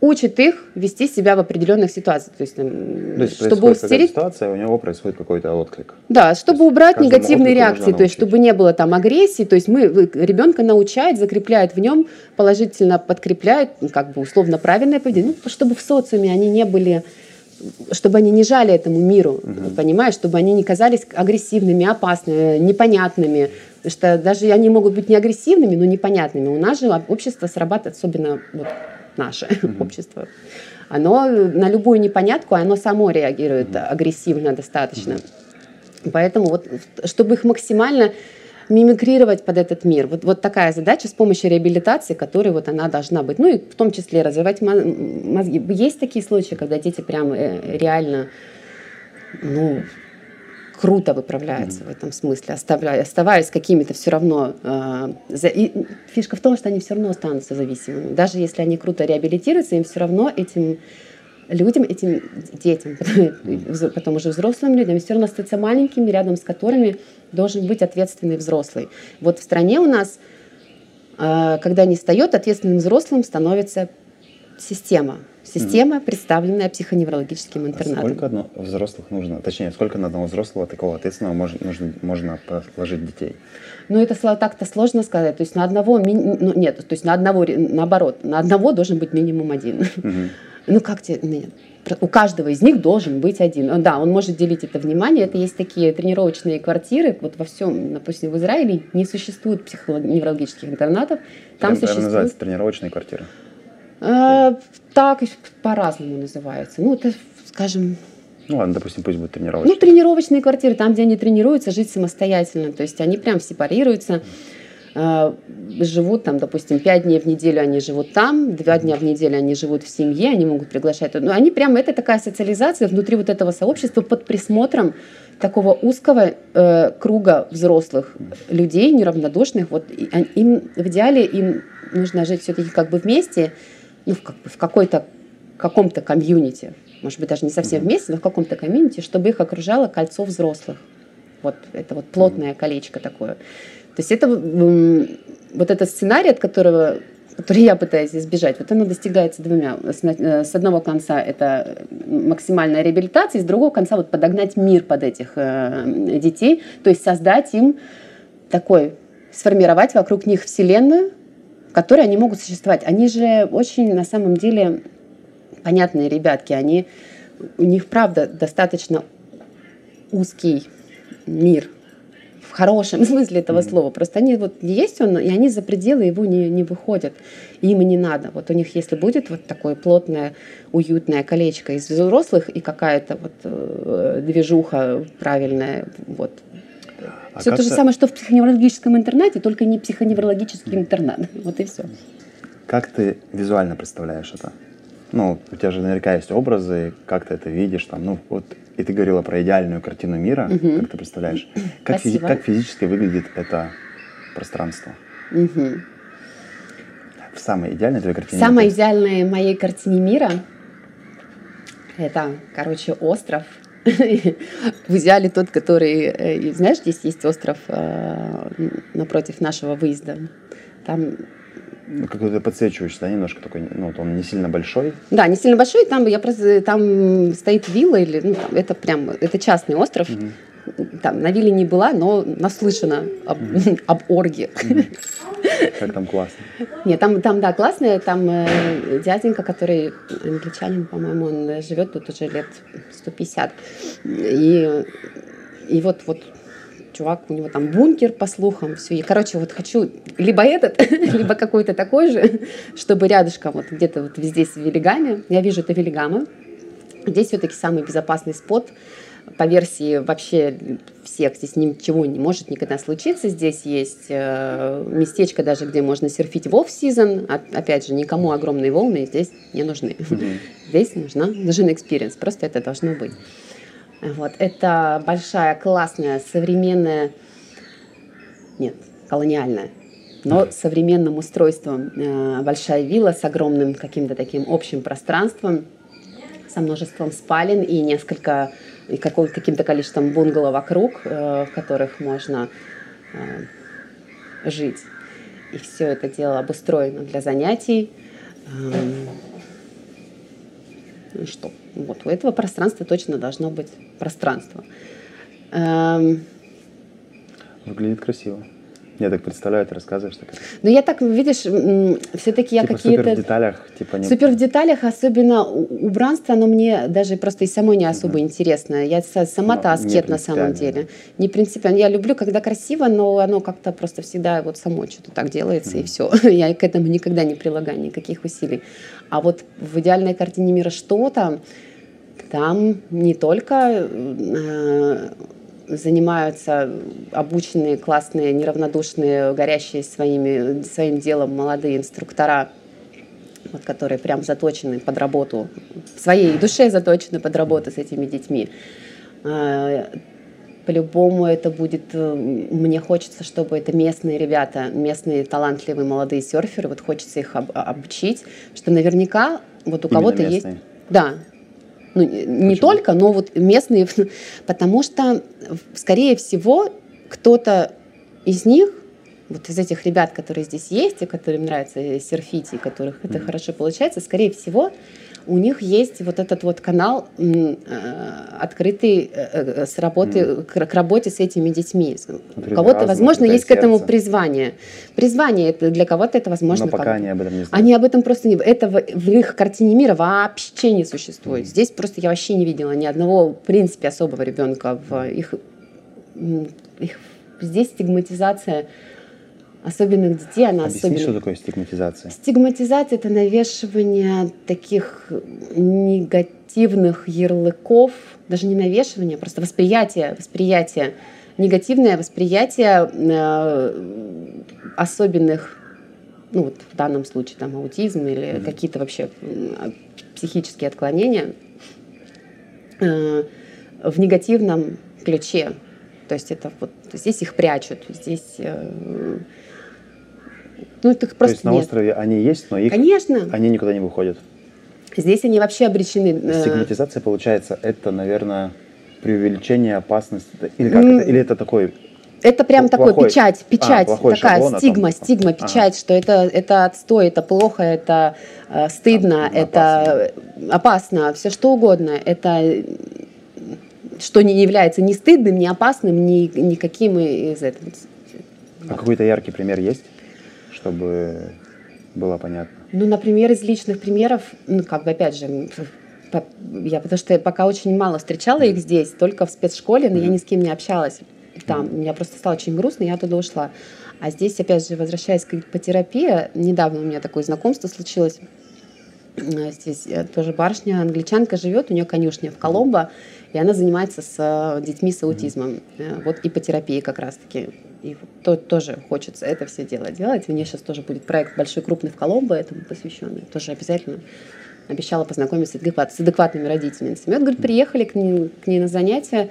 учит их вести себя в определенных ситуациях. То есть, там, то есть чтобы устереть... ситуация, у него происходит какой-то отклик. Да, чтобы убрать негативные реакции, то есть чтобы не было там агрессии, то есть мы ребенка научает, закрепляет в нем, положительно подкрепляет, ну, как бы условно правильное поведение, ну, чтобы в социуме они не были чтобы они не жали этому миру, угу. понимаешь, чтобы они не казались агрессивными, опасными, непонятными. Потому что даже они могут быть не агрессивными, но непонятными. У нас же общество срабатывает, особенно вот наше угу. общество. Оно на любую непонятку, оно само реагирует угу. агрессивно достаточно. Угу. Поэтому вот, чтобы их максимально мимикрировать под этот мир. Вот, вот такая задача с помощью реабилитации, которой вот она должна быть. Ну и в том числе развивать мозги. Есть такие случаи, когда дети прям э, реально, ну, круто выправляются mm-hmm. в этом смысле, оставаясь какими-то все равно. Э, и фишка в том, что они все равно останутся зависимыми. Даже если они круто реабилитируются, им все равно этим людям, этим детям, потом уже взрослым людям, все равно остаются маленькими, рядом с которыми должен быть ответственный взрослый. Вот в стране у нас, э, когда не встает, ответственным взрослым становится система. Система, представленная психоневрологическим а интернатом. А сколько взрослых нужно, точнее, сколько на одного взрослого такого ответственного можно, нужно, можно положить детей? Ну, это так-то сложно сказать. То есть на одного, ну, нет, то есть на одного, наоборот, на одного должен быть минимум один. Угу. Ну, как тебе, нет, у каждого из них должен быть один. Да, он может делить это внимание. Это есть такие тренировочные квартиры. Вот во всем, допустим, в Израиле не существует психоневрологических интернатов. Там Прям, существует... называется тренировочные квартиры? А, так по-разному называется. Ну, это, скажем, ну ладно, допустим, пусть будет тренировочные. Ну, тренировочные квартиры, там, где они тренируются, жить самостоятельно. То есть они прям сепарируются. Mm Э, живут там, допустим, пять дней в неделю они живут там, два дня в неделю они живут в семье, они могут приглашать. Но ну, они прямо, это такая социализация внутри вот этого сообщества под присмотром такого узкого э, круга взрослых людей, неравнодушных. Вот им в идеале им нужно жить все-таки как бы вместе, ну, в, как бы в какой-то каком-то комьюнити, может быть, даже не совсем вместе, но в каком-то комьюнити, чтобы их окружало кольцо взрослых. Вот это вот плотное колечко такое. То есть это вот этот сценарий, от которого который я пытаюсь избежать, вот оно достигается двумя. Э, с одного конца это максимальная реабилитация, с другого конца вот подогнать мир под этих э, детей, то есть создать им такой, сформировать вокруг них вселенную, в которой они могут существовать. Они же очень на самом деле понятные ребятки, они, у них правда достаточно узкий мир, хорошем смысле этого mm-hmm. слова. Просто они вот есть он, и они за пределы его не, не выходят. Им и не надо. Вот у них, если будет вот такое плотное, уютное колечко из взрослых и какая-то вот э, движуха правильная, вот. А все то же самое, что в психоневрологическом интернате, только не психоневрологический интернат. Вот и все. Как ты визуально представляешь это? ну, у тебя же наверняка есть образы, как ты это видишь, там, ну, вот, и ты говорила про идеальную картину мира, угу. как ты представляешь. Как, физи- как физически выглядит это пространство? Угу. В самой идеальной твоей картине Самая мира? идеальная моей картине мира это, короче, остров. В идеале тот, который, э, знаешь, здесь есть остров э, напротив нашего выезда. Там ну, какой-то подсвечивающий, да, немножко такой, ну, вот он не сильно большой. Да, не сильно большой, там я просто, там стоит вилла, или, ну, это прям, это частный остров. Угу. Там на вилле не была, но наслышана об, угу. об орге. Угу. Как там классно. Нет, там, там да, классно. Там э, дяденька, который англичанин, по-моему, он живет тут уже лет 150. И, и вот, вот чувак, у него там бункер, по слухам, все. И, короче, вот хочу либо этот, либо какой-то такой же, чтобы рядышком, вот где-то вот здесь в Велигаме, я вижу это Велигама, здесь все-таки самый безопасный спот, по версии вообще всех, здесь ничего не может никогда случиться. Здесь есть э, местечко даже, где можно серфить в off-сезон. Опять же, никому огромные волны здесь не нужны. Mm-hmm. Здесь нужна, нужен experience, просто это должно быть. Вот. Это большая, классная, современная, нет, колониальная но современным устройством. Э, большая вилла с огромным каким-то таким общим пространством, со множеством спален и несколько и каким-то количеством бунгало вокруг, э, в которых можно э, жить. И все это дело обустроено для занятий. Эм, ну что, вот у этого пространства точно должно быть пространство. Эм, Выглядит красиво. Я так представляю, ты рассказываешь так. Ну, я так, видишь, все-таки я типа какие-то... Супер в деталях, типа не... Супер в деталях, особенно убранство, оно мне даже просто и самой не особо угу. интересно. Я сама-то аскет на самом деле. Не принципиально. Я люблю, когда красиво, но оно как-то просто всегда вот само что-то так делается, угу. и все. Я к этому никогда не прилагаю никаких усилий. А вот в идеальной картине мира что-то, там не только э, занимаются обученные, классные, неравнодушные, горящие своими, своим делом молодые инструктора, вот, которые прям заточены под работу, в своей душе заточены под работу с этими детьми. А, по-любому это будет, э, мне хочется, чтобы это местные ребята, местные талантливые молодые серферы, вот хочется их об, обучить, что наверняка вот у кого-то есть... Да, ну, не Почему? только, но вот местные, потому что, скорее всего, кто-то из них, вот из этих ребят, которые здесь есть, и которым нравится серфить, и которых mm-hmm. это хорошо получается, скорее всего, у них есть вот этот вот канал э, открытый э, э, с работы, mm. к, к работе с этими детьми. у кого-то, возможно, есть сердце. к этому призвание. Призвание это для кого-то это возможно. Но пока они об этом не знают. Они об этом просто не... Этого в их картине мира вообще не существует. Mm. Здесь просто я вообще не видела ни одного, в принципе, особого ребенка в их... их здесь стигматизация особенных детей, она Объясни, особенно... что такое стигматизация? Стигматизация – это навешивание таких негативных ярлыков, даже не навешивание, а просто восприятие, восприятие, негативное восприятие э, особенных, ну вот в данном случае там аутизм или mm-hmm. какие-то вообще психические отклонения э, в негативном ключе. То есть это вот здесь их прячут, здесь э, ну, их просто То есть на нет. острове они есть, но их Конечно. они никуда не выходят. Здесь они вообще обречены. Э, Стигматизация, получается, это, наверное, преувеличение опасности. Или как это? Или это такой это прям плохой, такой печать, печать, а, такая шаблон, стигма, там, стигма, печать, ага. что это, это отстой, это плохо, это э, стыдно, а, это опасно. опасно, все что угодно. Это что не является ни стыдным, ни опасным, ни никаким из этого. А какой-то яркий пример есть? Чтобы было понятно? Ну, например, из личных примеров, ну, как бы, опять же, я потому что пока очень мало встречала их здесь, только в спецшколе, но я ни с кем не общалась там. Мне просто стало очень грустно, я туда ушла. А здесь, опять же, возвращаясь к ипотерапии, недавно у меня такое знакомство случилось. Здесь э, тоже барышня, англичанка живет, у нее конюшня в Коломбо, и она занимается с э, детьми с аутизмом. Mm-hmm. Вот ипотерапией как раз-таки и то, тоже хочется это все дело делать. У нее сейчас тоже будет проект большой, крупный в Коломбо этому посвященный. Тоже обязательно обещала познакомиться с, адекват, с адекватными родительницами. Вот, говорит, приехали к ней, к ней на занятия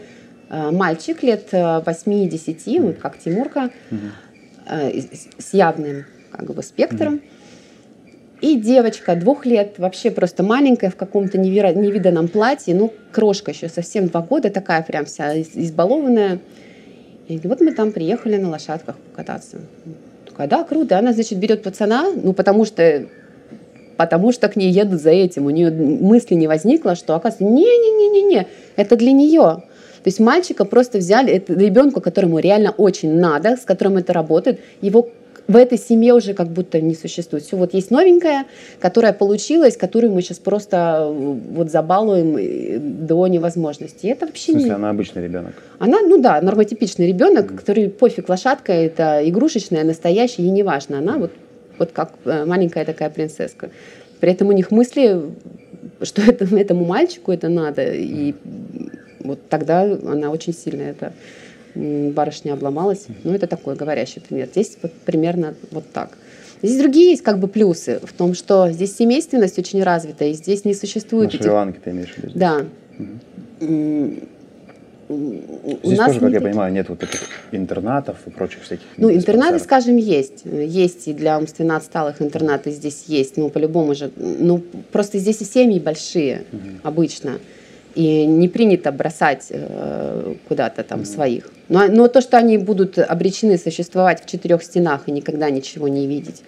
э, мальчик лет 8-10, э, вот как Тимурка, э, с явным как бы спектром. И девочка двух лет, вообще просто маленькая, в каком-то невиданном платье, ну, крошка еще, совсем два года, такая прям вся избалованная. И вот мы там приехали на лошадках покататься. Такая, да, круто. Она, значит, берет пацана, ну, потому что потому что к ней едут за этим. У нее мысли не возникло, что, оказывается, не-не-не-не-не, это для нее. То есть мальчика просто взяли, это ребенку, которому реально очень надо, с которым это работает, его в этой семье уже как будто не существует. Все, вот есть новенькая, которая получилась, которую мы сейчас просто э, вот забалуем э, до невозможности. И это вообще В смысле, не... она обычный ребенок? Она, ну да, нормотипичный ребенок, mm-hmm. который пофиг, лошадка, это игрушечная, настоящая, ей не важно. Она вот, вот как э, маленькая такая принцесска. При этом у них мысли, что это, этому мальчику это надо, и вот тогда она очень сильно это барышня обломалась. Ну, это такой говорящий пример. Здесь вот примерно вот так. Здесь другие есть как бы плюсы в том, что здесь семейственность очень развита, и здесь не существует... На Шри-Ланке ты имеешь в виду? Да. Угу. у Здесь нас тоже, как я понимаю, нет вот этих интернатов и прочих всяких. Ну, интернаты, скажем, есть. Есть и для умственно отсталых интернаты здесь есть. Ну, по-любому же. Ну, просто здесь и семьи большие угу. обычно. И не принято бросать э, куда-то там своих. Но, но то, что они будут обречены существовать в четырех стенах и никогда ничего не видеть,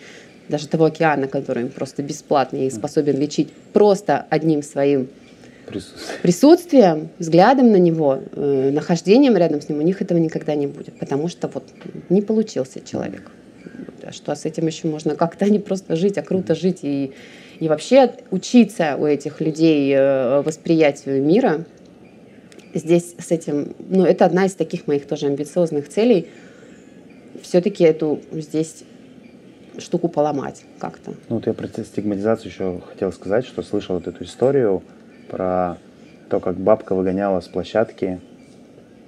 даже того океана, который им просто бесплатно и способен лечить просто одним своим Присутствие. присутствием, взглядом на него, э, нахождением рядом с ним, у них этого никогда не будет, потому что вот не получился человек. А что с этим еще можно как-то не просто жить, а круто жить и, и вообще учиться у этих людей э, восприятию мира. Здесь с этим, ну, это одна из таких моих тоже амбициозных целей, все-таки эту здесь штуку поломать как-то. Ну вот я про стигматизацию еще хотел сказать, что слышал вот эту историю, про то, как бабка выгоняла с площадки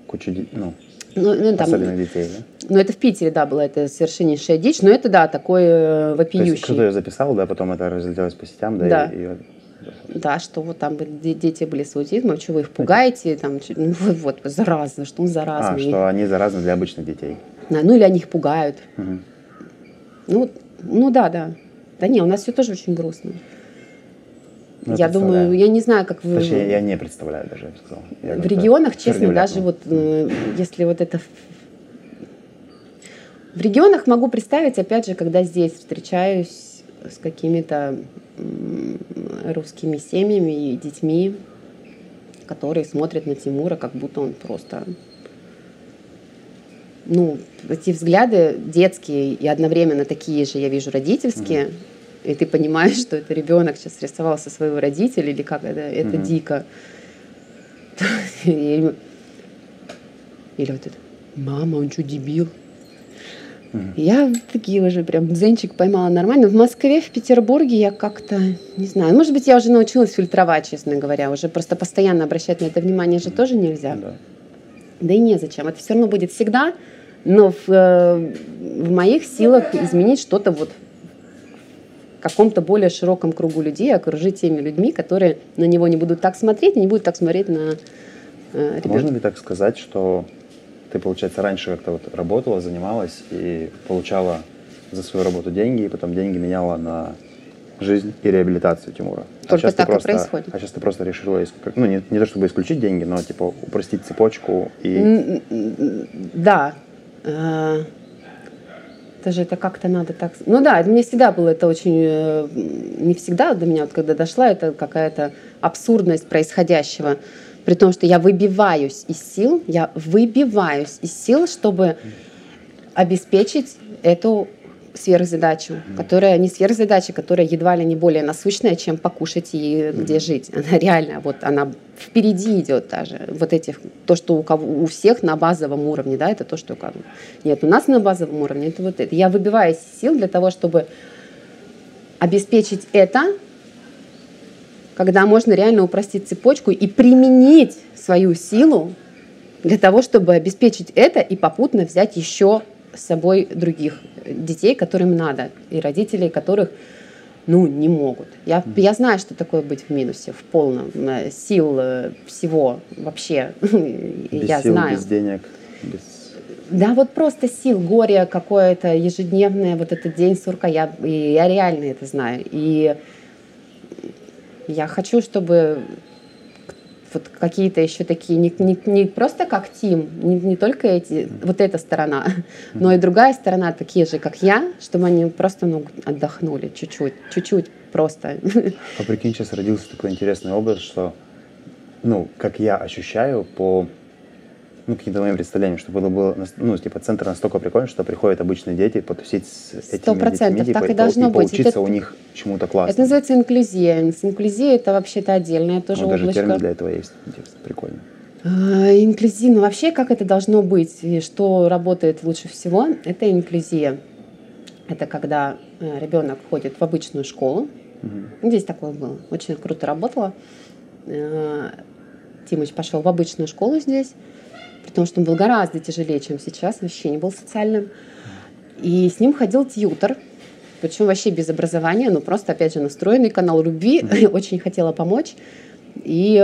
кучу ну, ну, ну, там, особенно детей, да? Ну, это в Питере, да, была это совершеннейшая дичь, но это, да, такое вопиющее. То есть кто-то ее записал, да, потом это разлетелось по сетям, да? Да. И, и... Да, что вот там дети были с аутизмом, что вы их пугаете, там, ну, вот, вот, заразно, что он заразный. А, что они заразны для обычных детей. Да, ну, или они их пугают. Угу. Ну, ну, да, да. Да не, у нас все тоже очень грустно. Ну, я думаю, я не знаю, как вы... Точнее, я не представляю даже, я бы сказал. Я в регионах, честно, даже вот, если вот это... В регионах могу представить, опять же, когда здесь встречаюсь с какими-то русскими семьями и детьми, которые смотрят на Тимура, как будто он просто ну, эти взгляды детские и одновременно такие же, я вижу, родительские, mm-hmm и ты понимаешь, что это ребенок сейчас рисовал со своего родителя, или как это, это mm-hmm. дико. Или вот это, мама, он что, дебил? Mm-hmm. Я такие уже прям дзенчик поймала нормально. В Москве, в Петербурге я как-то, не знаю, может быть, я уже научилась фильтровать, честно говоря, уже просто постоянно обращать на это внимание же тоже нельзя. Mm-hmm. Да и незачем. Это все равно будет всегда, но в, э, в моих силах изменить что-то вот каком-то более широком кругу людей, окружить теми людьми, которые на него не будут так смотреть и не будут так смотреть на э, ребенка. Можно ли так сказать, что ты, получается, раньше как-то вот работала, занималась и получала за свою работу деньги, и потом деньги меняла на жизнь и реабилитацию Тимура. А Только а так просто, и происходит. А сейчас ты просто решила, ну не, не то чтобы исключить деньги, но типа упростить цепочку и... Да. Э, даже это как-то надо так... Ну да, мне всегда было это очень... Э, не всегда до меня, вот когда дошла, это какая-то абсурдность происходящего. При том, что я выбиваюсь из сил, я выбиваюсь из сил, чтобы обеспечить эту сверхзадачу, mm. которая не сверхзадача, которая едва ли не более насущная, чем покушать и mm. где жить. Она реально, вот она впереди идет даже. Вот этих, то, что у, кого, у всех на базовом уровне, да, это то, что у кого. Нет, у нас на базовом уровне это вот это. Я выбиваюсь из сил для того, чтобы обеспечить это, когда можно реально упростить цепочку и применить свою силу для того, чтобы обеспечить это и попутно взять еще с собой других детей, которым надо, и родителей, которых ну, не могут. Я, я знаю, что такое быть в минусе, в полном, э, сил э, всего вообще. Без я сил, знаю. без денег, без... Да, вот просто сил, горе какое-то ежедневное, вот этот день сурка, я, я реально это знаю. И я хочу, чтобы вот какие-то еще такие, не, не, не просто как Тим, не, не только эти, вот эта сторона, но и другая сторона, такие же, как я, чтобы они просто ну, отдохнули чуть-чуть, чуть-чуть просто. А прикинь, сейчас родился такой интересный образ, что, ну, как я ощущаю по ну, каким-то моим представлением, что было, было ну, типа, центр настолько прикольный, что приходят обычные дети потусить с этими 100%, детьми, типа, так и, должно и быть. поучиться это, у них чему-то классному. Это называется инклюзия. Инклюзия — это вообще-то отдельная тоже ну, даже облачко. термин для этого есть. Прикольно. А, инклюзия, ну вообще как это должно быть и что работает лучше всего, это инклюзия. Это когда э, ребенок ходит в обычную школу. Угу. Здесь такое было. Очень круто работало. Э, Тимыч пошел в обычную школу здесь потому что он был гораздо тяжелее, чем сейчас, вообще не был социальным. И с ним ходил тьютер, причем вообще без образования, но просто, опять же, настроенный канал любви, очень хотела помочь. И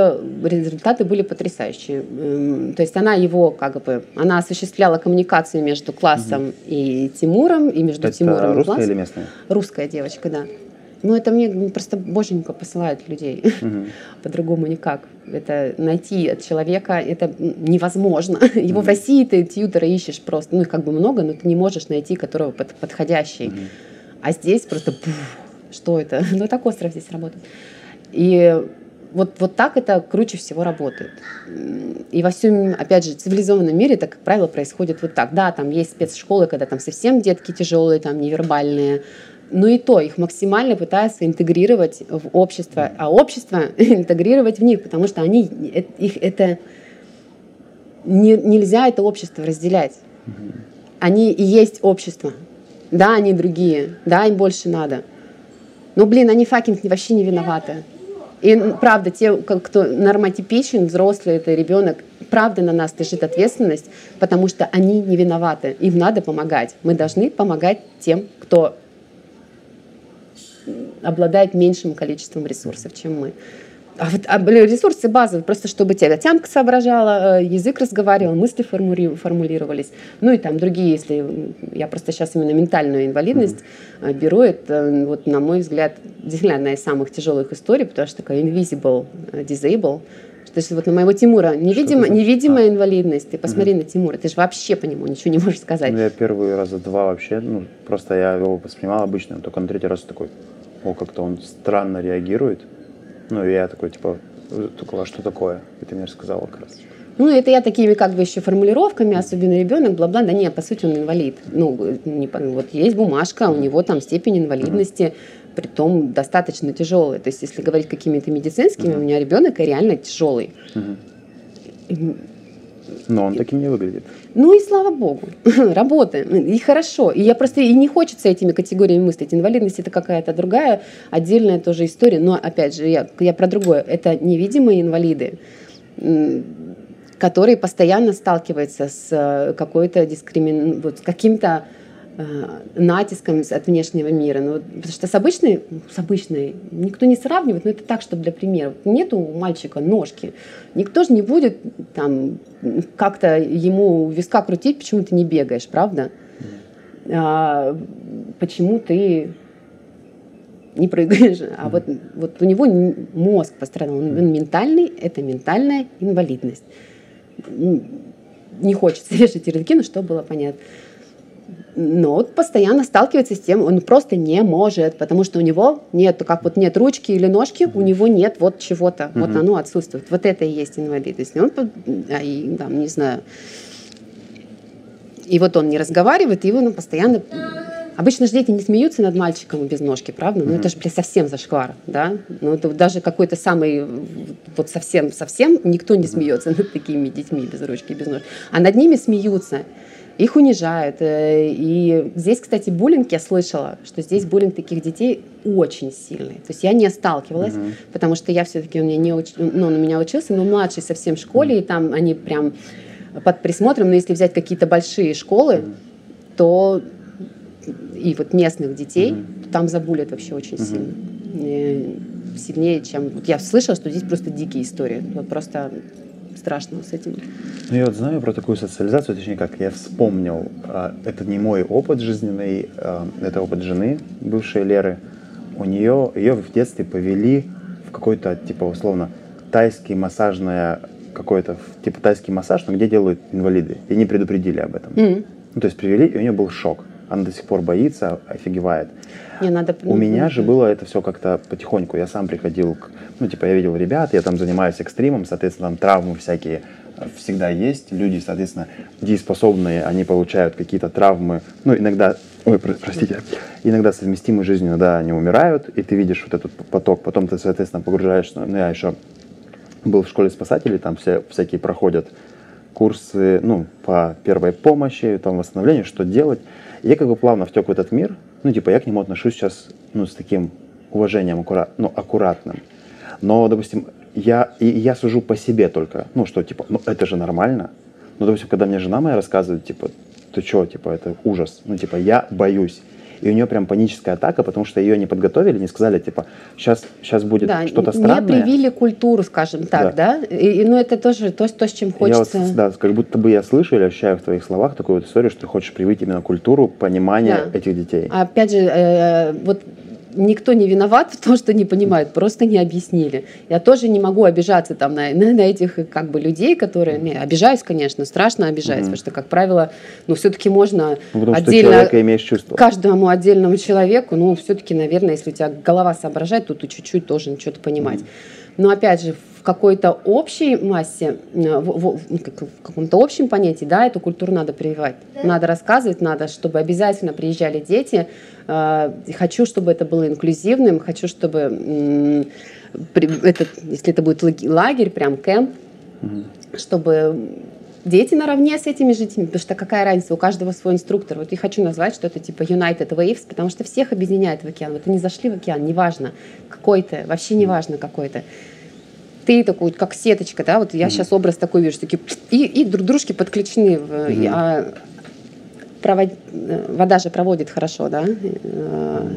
результаты были потрясающие. Эм, то есть она его как бы, она осуществляла коммуникацию между классом угу. и Тимуром, и между это Тимуром русская и классом. или местная? Русская девочка, да. Ну, это мне просто боженька посылает людей. Угу. По-другому никак. Это найти человека, это невозможно. Его угу. в России ты тьютера ищешь просто, ну, их как бы много, но ты не можешь найти, которого под, подходящий. Угу. А здесь просто, пуф, что это? Ну, так остров здесь работает. И вот, вот так это круче всего работает. И во всем, опять же, цивилизованном мире это, как правило, происходит вот так. Да, там есть спецшколы, когда там совсем детки тяжелые, там невербальные, но и то их максимально пытаются интегрировать в общество, а общество интегрировать в них, потому что они, э, их это не, нельзя это общество разделять. Они и есть общество. Да, они другие, да, им больше надо. Но, блин, они fucking вообще не виноваты. И правда, те, кто нормотипичен, взрослый, это ребенок, правда на нас лежит ответственность, потому что они не виноваты. Им надо помогать. Мы должны помогать тем, кто обладает меньшим количеством ресурсов, чем мы. А вот а, ресурсы базовые, просто чтобы тебя тямка соображала, э, язык разговаривал, мысли формули, формулировались. Ну и там другие, если я просто сейчас именно ментальную инвалидность mm-hmm. беру, это, вот, на мой взгляд, действительно одна из самых тяжелых историй, потому что такая invisible э, disable, то есть вот на моего Тимура невидимо, невидимая а. инвалидность. Ты посмотри угу. на Тимура, ты же вообще по нему ничего не можешь сказать. Ну, я первые раза два вообще, ну, просто я его воспринимал обычно, только на третий раз такой, о, как-то он странно реагирует. Ну, и я такой, типа, а что такое? И ты мне рассказала как раз. Ну, это я такими как бы еще формулировками, особенно ребенок, бла-бла. Да нет, по сути, он инвалид. Ну, не, вот есть бумажка, у него там степень инвалидности, при том достаточно тяжелая. То есть, если говорить какими-то медицинскими, у меня ребенок реально тяжелый. Но он таким не выглядит. Ну и слава богу, работаем, и хорошо. И я просто и не хочется этими категориями мыслить. Инвалидность это какая-то другая, отдельная тоже история. Но опять же, я, я про другое. Это невидимые инвалиды, которые постоянно сталкиваются с э, какой-то дискримин... вот, с каким-то натиском от внешнего мира. Ну, потому что с обычной, с обычной никто не сравнивает, но это так, чтобы для примера. Нету у мальчика ножки. Никто же не будет там как-то ему виска крутить, почему ты не бегаешь, правда? А, почему ты не прыгаешь. А вот, вот у него мозг пострадал, он, он ментальный, это ментальная инвалидность. Не хочется вешать ярлыки, но что было понятно но постоянно сталкивается с тем, он просто не может, потому что у него нет, как вот нет ручки или ножки, у него нет вот чего-то, mm-hmm. вот оно отсутствует. Вот это и есть инвалидность. И он, а, и, там, не знаю, и вот он не разговаривает, и его ну, постоянно... Обычно же дети не смеются над мальчиком без ножки, правда? Ну, это же, блядь, совсем зашквар, да? Ну, это даже какой-то самый, вот совсем-совсем никто не смеется над такими детьми без ручки, без ножки. А над ними смеются их унижают. Э, и здесь, кстати, буллинг, я слышала, что здесь буллинг таких детей очень сильный. То есть я не сталкивалась, угу. потому что я все-таки, у меня не уч... ну, он у меня учился, но младший совсем в школе, и там они прям под присмотром, но если взять какие-то большие школы, угу. то и вот местных детей, угу. там забулят вообще очень угу. сильно. И сильнее, чем... Вот я слышала, что здесь просто дикие истории. Вот просто страшного с этим. Ну, я вот знаю про такую социализацию, точнее, как я вспомнил, а, это не мой опыт жизненный, а, это опыт жены, бывшей Леры. У нее, ее в детстве повели в какой-то, типа, условно, тайский массажное какой-то, типа, тайский массаж, но где делают инвалиды. И не предупредили об этом. Mm-hmm. Ну, то есть привели, и у нее был шок. Она до сих пор боится, офигевает. Не, надо... У меня же было это все как-то потихоньку. Я сам приходил к ну, типа, я видел ребят, я там занимаюсь экстримом, соответственно, там травмы всякие э, всегда есть. Люди, соответственно, дееспособные, они получают какие-то травмы, ну, иногда, ой, простите, иногда совместимы жизнью, иногда они умирают, и ты видишь вот этот поток, потом ты, соответственно, погружаешься, ну, я еще был в школе спасателей, там все всякие проходят курсы, ну, по первой помощи, там, восстановлению, что делать. Я как бы плавно втек в этот мир, ну, типа, я к нему отношусь сейчас, ну, с таким уважением, аккурат, ну, аккуратным. Но, допустим, я, и я сужу по себе только, ну, что, типа, ну, это же нормально. Но, допустим, когда мне жена моя рассказывает, типа, ты что, типа, это ужас. Ну, типа, я боюсь. И у нее прям паническая атака, потому что ее не подготовили, не сказали, типа, сейчас, сейчас будет Да, что-то не странное. привили культуру, скажем так, да? И, и, ну, это тоже то, то, с чем Я вот, хочется... да, как будто бы я слышу или ощущаю в твоих словах такую вот историю, что ты хочешь привить именно культуру понимания Да. этих детей. Опять же, э, вот никто не виноват в том, что не понимают, просто не объяснили. Я тоже не могу обижаться там на, на, на этих как бы людей, которые... Не, обижаюсь, конечно, страшно обижать, потому что, как правило, ну, все-таки можно Ну, потому отдельно... каждому отдельному человеку, ну, все-таки, наверное, если у тебя голова соображает, то ты чуть-чуть должен что-то понимать. Но, опять же, какой-то общей массе, э, в, в- в как- в каком-то общем понятии, да, эту культуру надо прививать. Надо рассказывать, надо, чтобы обязательно приезжали дети. Э, Хочу, чтобы это было инклюзивным, хочу, чтобы, этот, если это будет лагерь, прям кемп, чтобы дети наравне с этими же детьми, потому что какая разница, у каждого свой инструктор. Вот я хочу назвать что-то типа United Waves, потому что всех объединяет в океан. Вот они зашли в океан, неважно, какой-то, вообще неважно какой-то. Ты такой, как сеточка, да, вот я сейчас образ такой вижу, такие, и, и друг дружки подключены. и, а, провод- э, вода же проводит хорошо, да, э,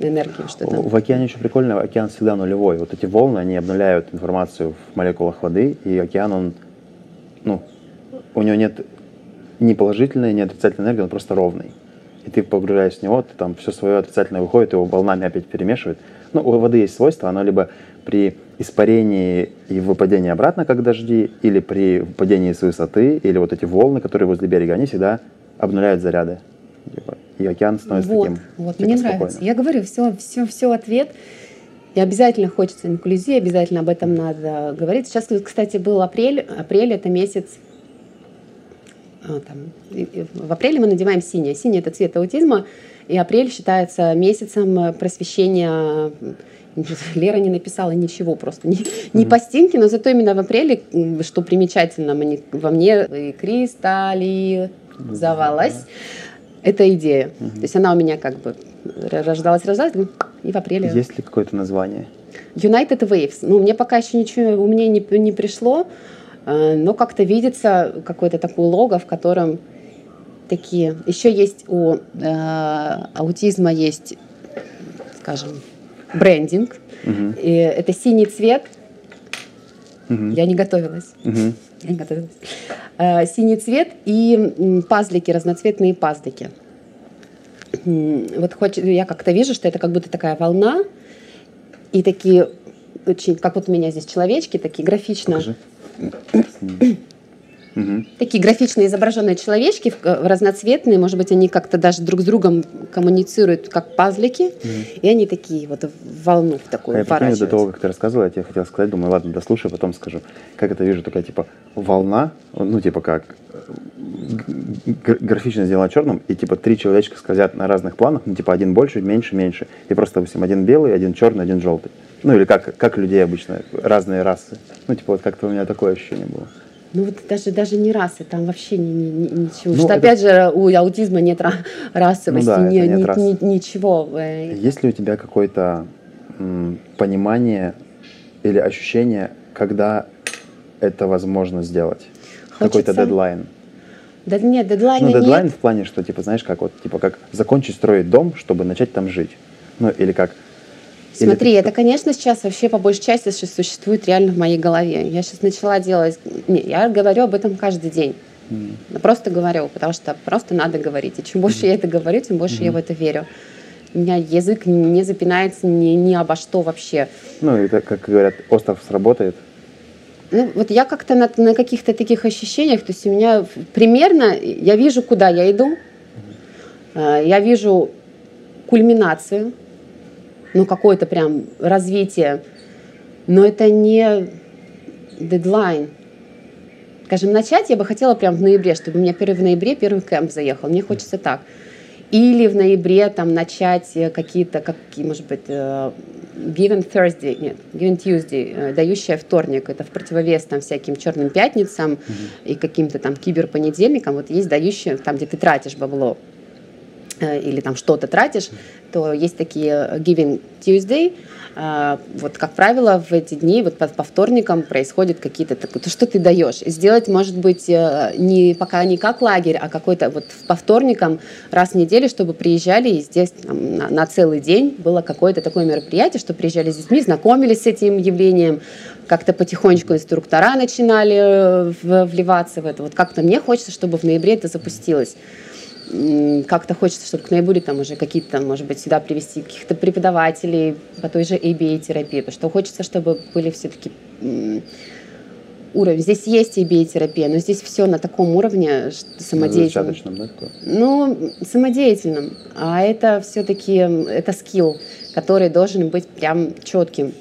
энергию, что-то. В океане еще прикольно, океан всегда нулевой. Вот эти волны, они обнуляют информацию в молекулах воды, и океан, он, ну, у него нет ни положительной, ни отрицательной энергии, он просто ровный. И ты погружаясь в него, ты там все свое отрицательное выходит, его волнами опять перемешивает. Ну, у воды есть свойство, оно либо при испарении и выпадении обратно, как дожди, или при выпадении с высоты, или вот эти волны, которые возле берега, они всегда обнуляют заряды. И океан становится Вот, таким вот, типа, мне спокойным. нравится. Я говорю, все, все, все ответ. И обязательно хочется инклюзии, обязательно об этом надо говорить. Сейчас, кстати, был апрель. Апрель это месяц. а, там, в апреле мы надеваем синее. Синий это цвет аутизма. И апрель считается месяцем просвещения. Лера не написала ничего просто, ни, ни постинки, но зато именно в апреле, что примечательно мне- во мне, и кристаллизовалась эта идея. То есть она у меня как бы рождалась, рождалась, и в апреле. Есть ли какое-то название? United Waves. Ну, мне пока еще ничего умнее не, не пришло, э, но как-то видится какое-то такое лого, в котором такие... Еще есть у э, аутизма есть, скажем, брендинг. И это синий цвет. Я не готовилась. Я не готовилась. Э, Синий цвет и пазлики, разноцветные пазлики. Вот я как-то вижу, что это как будто такая волна, и такие очень, как вот у меня здесь человечки, такие графично, Покажи. Мгм. такие графично изображенные человечки, в разноцветные, может быть, они как-то даже друг с другом коммуницируют, как пазлики, и они такие вот в волну в А такую я прикинь, до того, как ты рассказывала, я тебе хотел сказать, думаю, ладно, дослушай, потом скажу. Как это вижу, такая типа волна, ну типа как э, графично сделано черным, и типа три человечка скользят на разных планах, ну типа один больше, меньше, меньше. И просто, допустим, один белый, один черный, один желтый. Ну или как, как людей обычно, разные расы. Ну типа вот как-то у меня такое ощущение было. Ну вот даже, даже не расы, там вообще ни, ни- ни- ничего. Ну, что это- опять же у аутизма нет ра- расовости, Ну да, ни- нет ни- рас. ни- ничего. э, Есть ли у тебя какое-то понимание или ощущение, когда это возможно сделать? Какой-то дедлайн? Да нет, дедлайна Ну, дедлайн нет. в плане, что, типа, знаешь, как вот, типа, как закончить строить дом, чтобы начать там жить. Ну, или как... или Смотри, ты- это, конечно, сейчас вообще по большей части сейчас существует реально в моей голове. Я сейчас начала делать... Не, я говорю об этом каждый день. Я Просто говорю, потому что просто надо говорить. И чем больше я это говорю, тем больше я в это верю. У меня язык не запинается ни, ни обо что вообще. Ну, это, как говорят, остров сработает. Ну, вот я как-то на, на каких-то таких ощущениях, то есть у меня примерно, я вижу, куда я иду, Э, я вижу кульминацию, ну, какое-то прям развитие, но это не дедлайн. Скажем, начать я бы хотела прям в ноябре, чтобы у меня первый в ноябре первый кемп заехал. Мне хочется так. Или в ноябре там начать э, какие-то, какие, может быть, э, Given Thursday, нет, Given Tuesday, э, дающая вторник, это в противовес там всяким черным пятницам и каким-то там киберпонедельникам, вот есть дающая, там, где ты тратишь бабло. Э, или там что-то тратишь, то есть такие Giving Tuesday, а, вот, как правило, в эти дни, вот по, по вторникам происходят какие-то, то, что ты даешь. Сделать, может быть, э, не, пока не как лагерь, а какой-то вот по вторникам раз в неделю, чтобы приезжали, и здесь там, на, на целый день было какое-то такое мероприятие, что приезжали с детьми, знакомились с этим явлением, как-то потихонечку инструктора начинали э, вливаться в это. Вот как-то мне хочется, чтобы в ноябре это запустилось как-то хочется, чтобы к ноябрю там уже какие-то, может быть, сюда привести каких-то преподавателей по той же ABA-терапии, потому что хочется, чтобы были все-таки уровень. Здесь есть ABA-терапия, но здесь все на таком уровне самодеятельном. да? Ну, самодеятельном. А это все-таки, это скилл, который должен быть прям четким.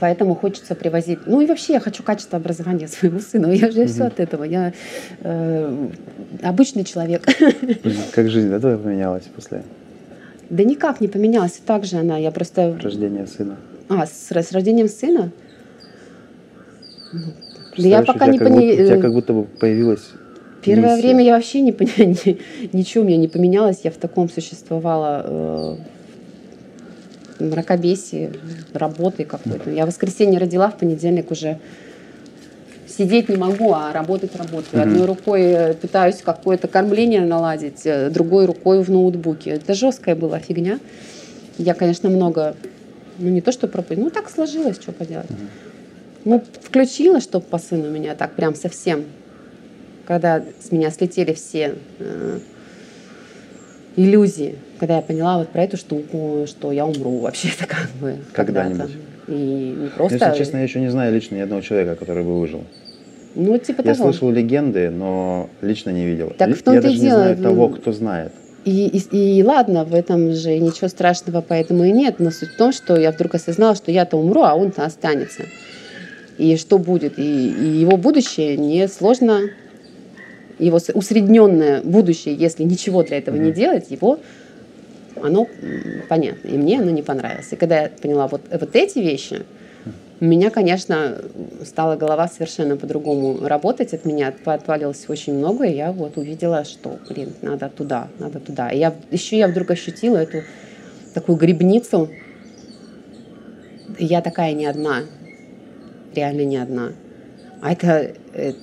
Поэтому хочется привозить. Ну и вообще я хочу качество образования своему сыну. Я же угу. все от этого. Я э, обычный человек. Как жизнь, да, твоя поменялась после? Да никак не поменялась. Так же она. Я просто... Рождение сына. А, с, с рождением сына? Да я пока не поняла. У тебя как будто бы появилась Первое миссия. время я вообще не поняла, ничего у меня не поменялось. Я в таком существовала э, мракобесие, работы какой-то. Я в воскресенье родила, в понедельник уже сидеть не могу, а работать работаю. Mm-hmm. Одной рукой э, пытаюсь какое-то кормление наладить, э, другой рукой в ноутбуке. Это жесткая была фигня. Я, конечно, много, ну не то что пропустила, ну так сложилось, что поделать. Mm-hmm. Ну, включила, чтобы по сыну меня так прям совсем, когда с меня слетели все э, иллюзии когда я поняла вот про эту штуку, что я умру вообще-то как бы. Когда-нибудь. И не просто... Если честно, я еще не знаю лично ни одного человека, который бы выжил. Ну, типа я того. слышал легенды, но лично не видел. Так в том я даже дело, не знаю того, кто знает. И, и, и ладно, в этом же ничего страшного поэтому и нет, но суть в том, что я вдруг осознала, что я-то умру, а он-то останется. И что будет? И, и его будущее не сложно, его усредненное будущее, если ничего для этого mm-hmm. не делать, его оно понятно. И мне оно не понравилось. И когда я поняла вот, вот эти вещи, у меня, конечно, стала голова совершенно по-другому работать. От меня отвалилось очень много, и я вот увидела, что, блин, надо туда, надо туда. И я, еще я вдруг ощутила эту такую грибницу. Я такая не одна, реально не одна. А это, э, а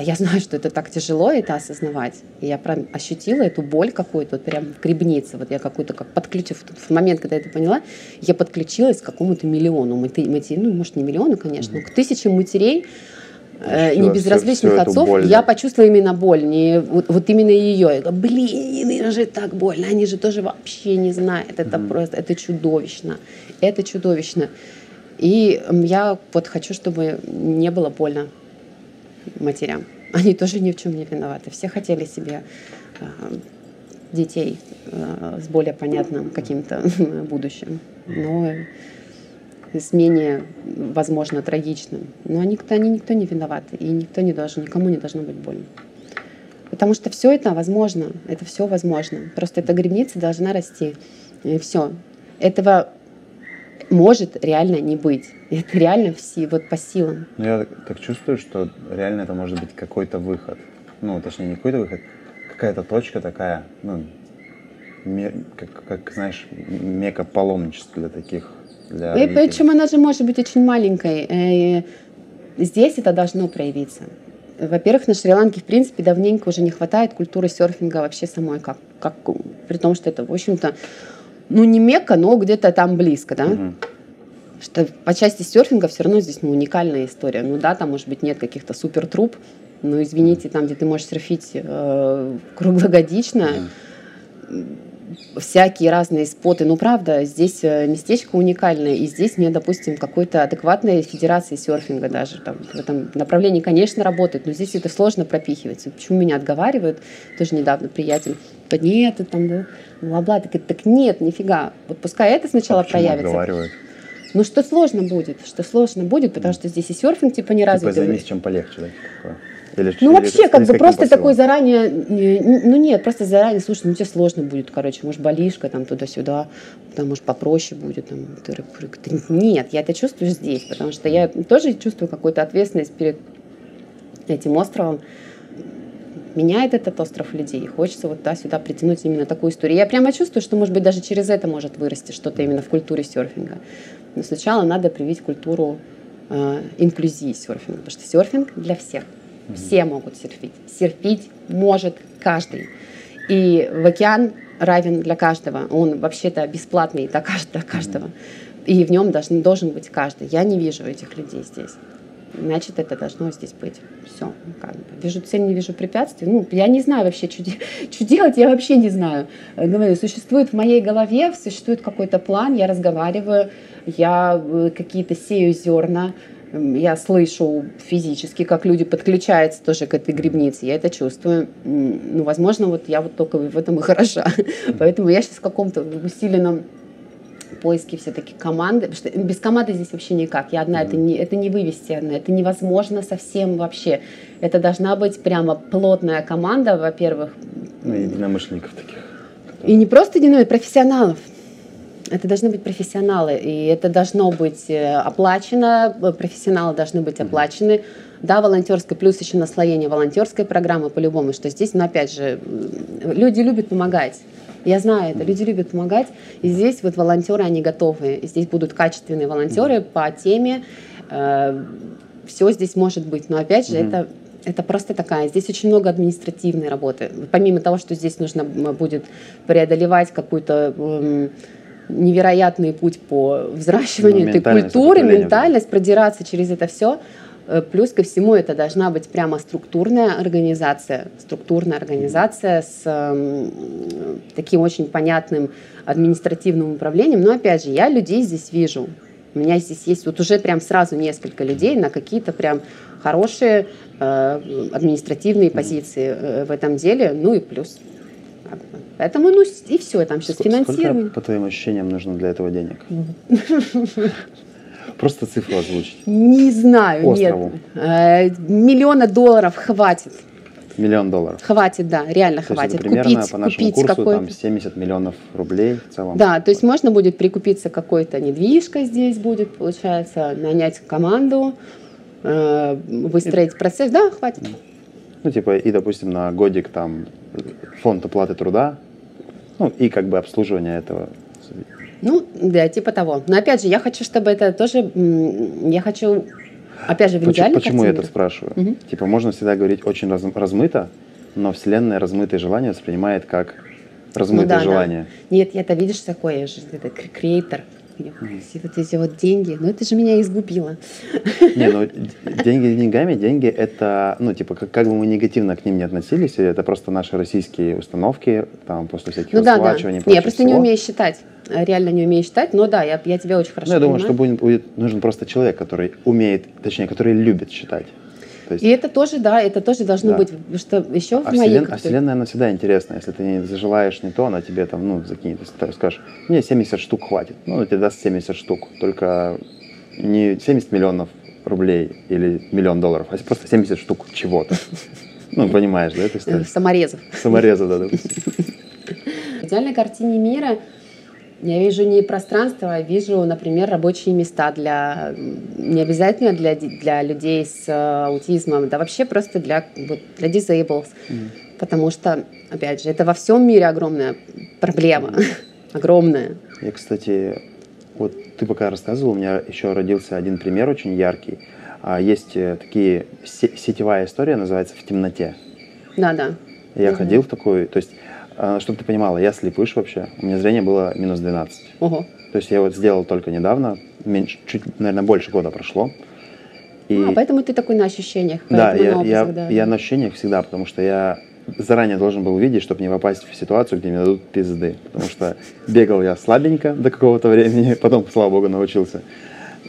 я знаю, что это так тяжело это осознавать. И я прям ощутила эту боль какую-то, вот прям в грибнице. Вот я какую-то как подключив, в момент, когда я это поняла, я подключилась к какому-то миллиону матерей, ну, может, не миллиону, конечно, но к тысячам матерей, э, не безразличных всю, всю отцов, боль, я да. почувствовала именно боль, не, вот, вот именно ее. Я говорю, блин, это же так больно, они же тоже вообще не знают, это mm-hmm. просто, это чудовищно, это чудовищно. И я вот хочу, чтобы не было больно матерям. Они тоже ни в чем не виноваты. Все хотели себе э, детей э, с более понятным каким-то будущим, но с менее, возможно, трагичным. Но они, они никто не виноваты, и никто не должен, никому не должно быть больно. Потому что все это возможно, это все возможно. Просто эта грибница должна расти. И все. Этого может реально не быть. Это реально все вот по силам. Ну, я так чувствую, что реально это может быть какой-то выход. Ну, точнее, не какой-то выход, какая-то точка такая, ну, как, как знаешь, мека паломничества для таких. Для и причем она же может быть очень маленькой. Э, здесь это должно проявиться. Во-первых, на Шри-Ланке, в принципе, давненько уже не хватает культуры серфинга вообще самой, как, как, при том, что это, в общем-то, ну, не Мекка, но где-то там близко, да. Угу. Что по части серфинга все равно здесь ну, уникальная история. Ну да, там, может быть, нет каких-то супер труб, но извините, там, где ты можешь серфить э, круглогодично, mm. всякие разные споты. Ну, правда, здесь э, местечко уникальное, и здесь мне, допустим, какой-то адекватной федерации серфинга даже там, в этом направлении, конечно, работает, но здесь это сложно пропихивать. Почему меня отговаривают? Тоже недавно приятель, да нет, ты там, бла-бла. Так, так нет, нифига. Вот пускай это сначала а проявится. Ну, что сложно будет, что сложно будет, потому что здесь и серфинг типа не развит. Типа займись чем полегче, да? Такое. Или, ну, или вообще, как бы просто такой заранее, ну нет, просто заранее, слушай, ну тебе сложно будет, короче, может, болишка там туда-сюда, там, может, попроще будет, там, Нет, я это чувствую здесь, потому что я тоже чувствую какую-то ответственность перед этим островом, меняет этот остров людей. Хочется вот туда-сюда притянуть именно такую историю. Я прямо чувствую, что, может быть, даже через это может вырасти что-то именно в культуре серфинга. Но сначала надо привить культуру э, инклюзии серфинга, потому что серфинг для всех. Все могут серфить. Серфить может каждый. И в океан равен для каждого. Он вообще-то бесплатный для каждого. И в нем должен, должен быть каждый. Я не вижу этих людей здесь. Значит, это должно здесь быть. Все. Как бы. Вижу цель, не вижу препятствий. Ну, я не знаю вообще, что, делать, я вообще не знаю. Говорю, существует в моей голове, существует какой-то план, я разговариваю, я э, какие-то сею зерна, я слышу физически, как люди подключаются тоже к этой грибнице, я это чувствую. Ну, возможно, вот я вот только в этом и хороша. Поэтому я сейчас в каком-то усиленном поиске все-таки команды, потому что без команды здесь вообще никак. Я одна, mm-hmm. это, не, это не вывести это невозможно совсем вообще. Это должна быть прямо плотная команда, во-первых. Ну, единомышленников таких. И не просто единомышленников, профессионалов. Это должны быть профессионалы, и это должно быть э, оплачено, профессионалы должны быть оплачены. Да, волонтерская, плюс еще наслоение волонтерской программы по-любому, что здесь, но опять же, люди любят помогать. Я знаю это, люди любят помогать, и здесь вот волонтеры, они готовы. И здесь будут качественные волонтеры по теме, э, все здесь может быть, но опять же, это это просто такая. Здесь очень много административной работы. Помимо того, что здесь нужно будет преодолевать какую-то эм, невероятный путь по взращиванию ну, этой культуры, ментальность, продираться через это все. Э, плюс ко всему это должна быть прямо структурная организация, структурная организация с э, таким очень понятным административным управлением. Но опять же, я людей здесь вижу. У меня здесь есть вот уже прям сразу несколько людей на какие-то прям хорошие э, административные позиции э, в этом деле. Ну и плюс Поэтому, ну, и все, там сейчас финансирование. Сколько, по твоим ощущениям, нужно для этого денег? Просто цифру озвучить. Не знаю, Острову. нет. Э, миллиона долларов хватит. Миллион долларов. Хватит, да, реально то хватит. Есть, примерно купить, по нашему купить курсу там 70 миллионов рублей в целом. Да, то есть можно будет прикупиться какой-то недвижка здесь будет, получается, нанять команду, э, выстроить процесс. Да, хватит. Ну, типа, и, допустим, на годик там фонд оплаты труда, ну, и как бы обслуживание этого. Ну, да, типа того. Но опять же, я хочу, чтобы это тоже, я хочу, опять же, в идеале Почему, я это спрашиваю? Угу. Типа, можно всегда говорить очень раз, размыто, но Вселенная размытые желания воспринимает как размытые ну, да, желания. Да. Нет, это видишь такое, я же это креатор, все вот эти вот деньги, ну это же меня изгубило. Не, ну деньги деньгами, деньги это, ну типа, как, как бы мы негативно к ним не относились, это просто наши российские установки, там, после всяких ну, да, да. Не, я просто всего. не умею считать, реально не умею считать, но да, я, я тебя очень хорошо Ну я понимаю. думаю, что будет, будет нужен просто человек, который умеет, точнее, который любит считать. Есть... И это тоже, да, это тоже должно да. быть, что еще а в моей... Вселен... А Вселенная, она всегда интересна. Если ты не зажелаешь не то, она тебе там, ну, закинет. Если ты скажешь, мне 70 штук хватит, ну, она тебе даст 70 штук. Только не 70 миллионов рублей или миллион долларов, а просто 70 штук чего-то. Ну, понимаешь, да, это история? Саморезов. Саморезов, да, допустим. В идеальной картине мира я вижу не пространство, а вижу, например, рабочие места для не обязательно для, для людей с э, аутизмом, да вообще просто для, вот, для disables. Mm. Потому что, опять же, это во всем мире огромная проблема. Mm. огромная. Я, кстати, вот ты пока рассказывал, у меня еще родился один пример очень яркий. А, есть э, такие сетевая история, называется «В темноте». Да, да. Я угу. ходил в такую, то есть чтобы ты понимала, я слепыш вообще. У меня зрение было минус 12. Ого. То есть я вот сделал только недавно, меньше, чуть, наверное, больше года прошло. И... А, поэтому ты такой на ощущениях. Да, я, на я, да. я на ощущениях всегда, потому что я заранее должен был увидеть, чтобы не попасть в ситуацию, где мне дадут пизды. Потому что бегал я слабенько до какого-то времени, потом, слава богу, научился.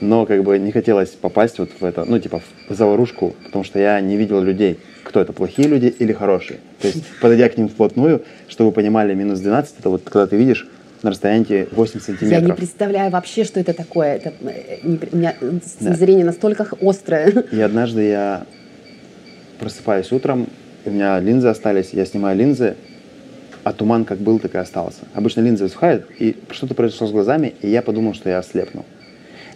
Но как бы не хотелось попасть вот в это, ну, типа, в заварушку, потому что я не видел людей кто это, плохие люди или хорошие. То есть, подойдя к ним вплотную, чтобы вы понимали, минус 12, это вот когда ты видишь на расстоянии 8 сантиметров. Я не представляю вообще, что это такое. Это, э, не, у меня да. зрение настолько острое. И однажды я просыпаюсь утром, у меня линзы остались, я снимаю линзы, а туман как был, так и остался. Обычно линзы высыхают, и что-то произошло с глазами, и я подумал, что я ослепну.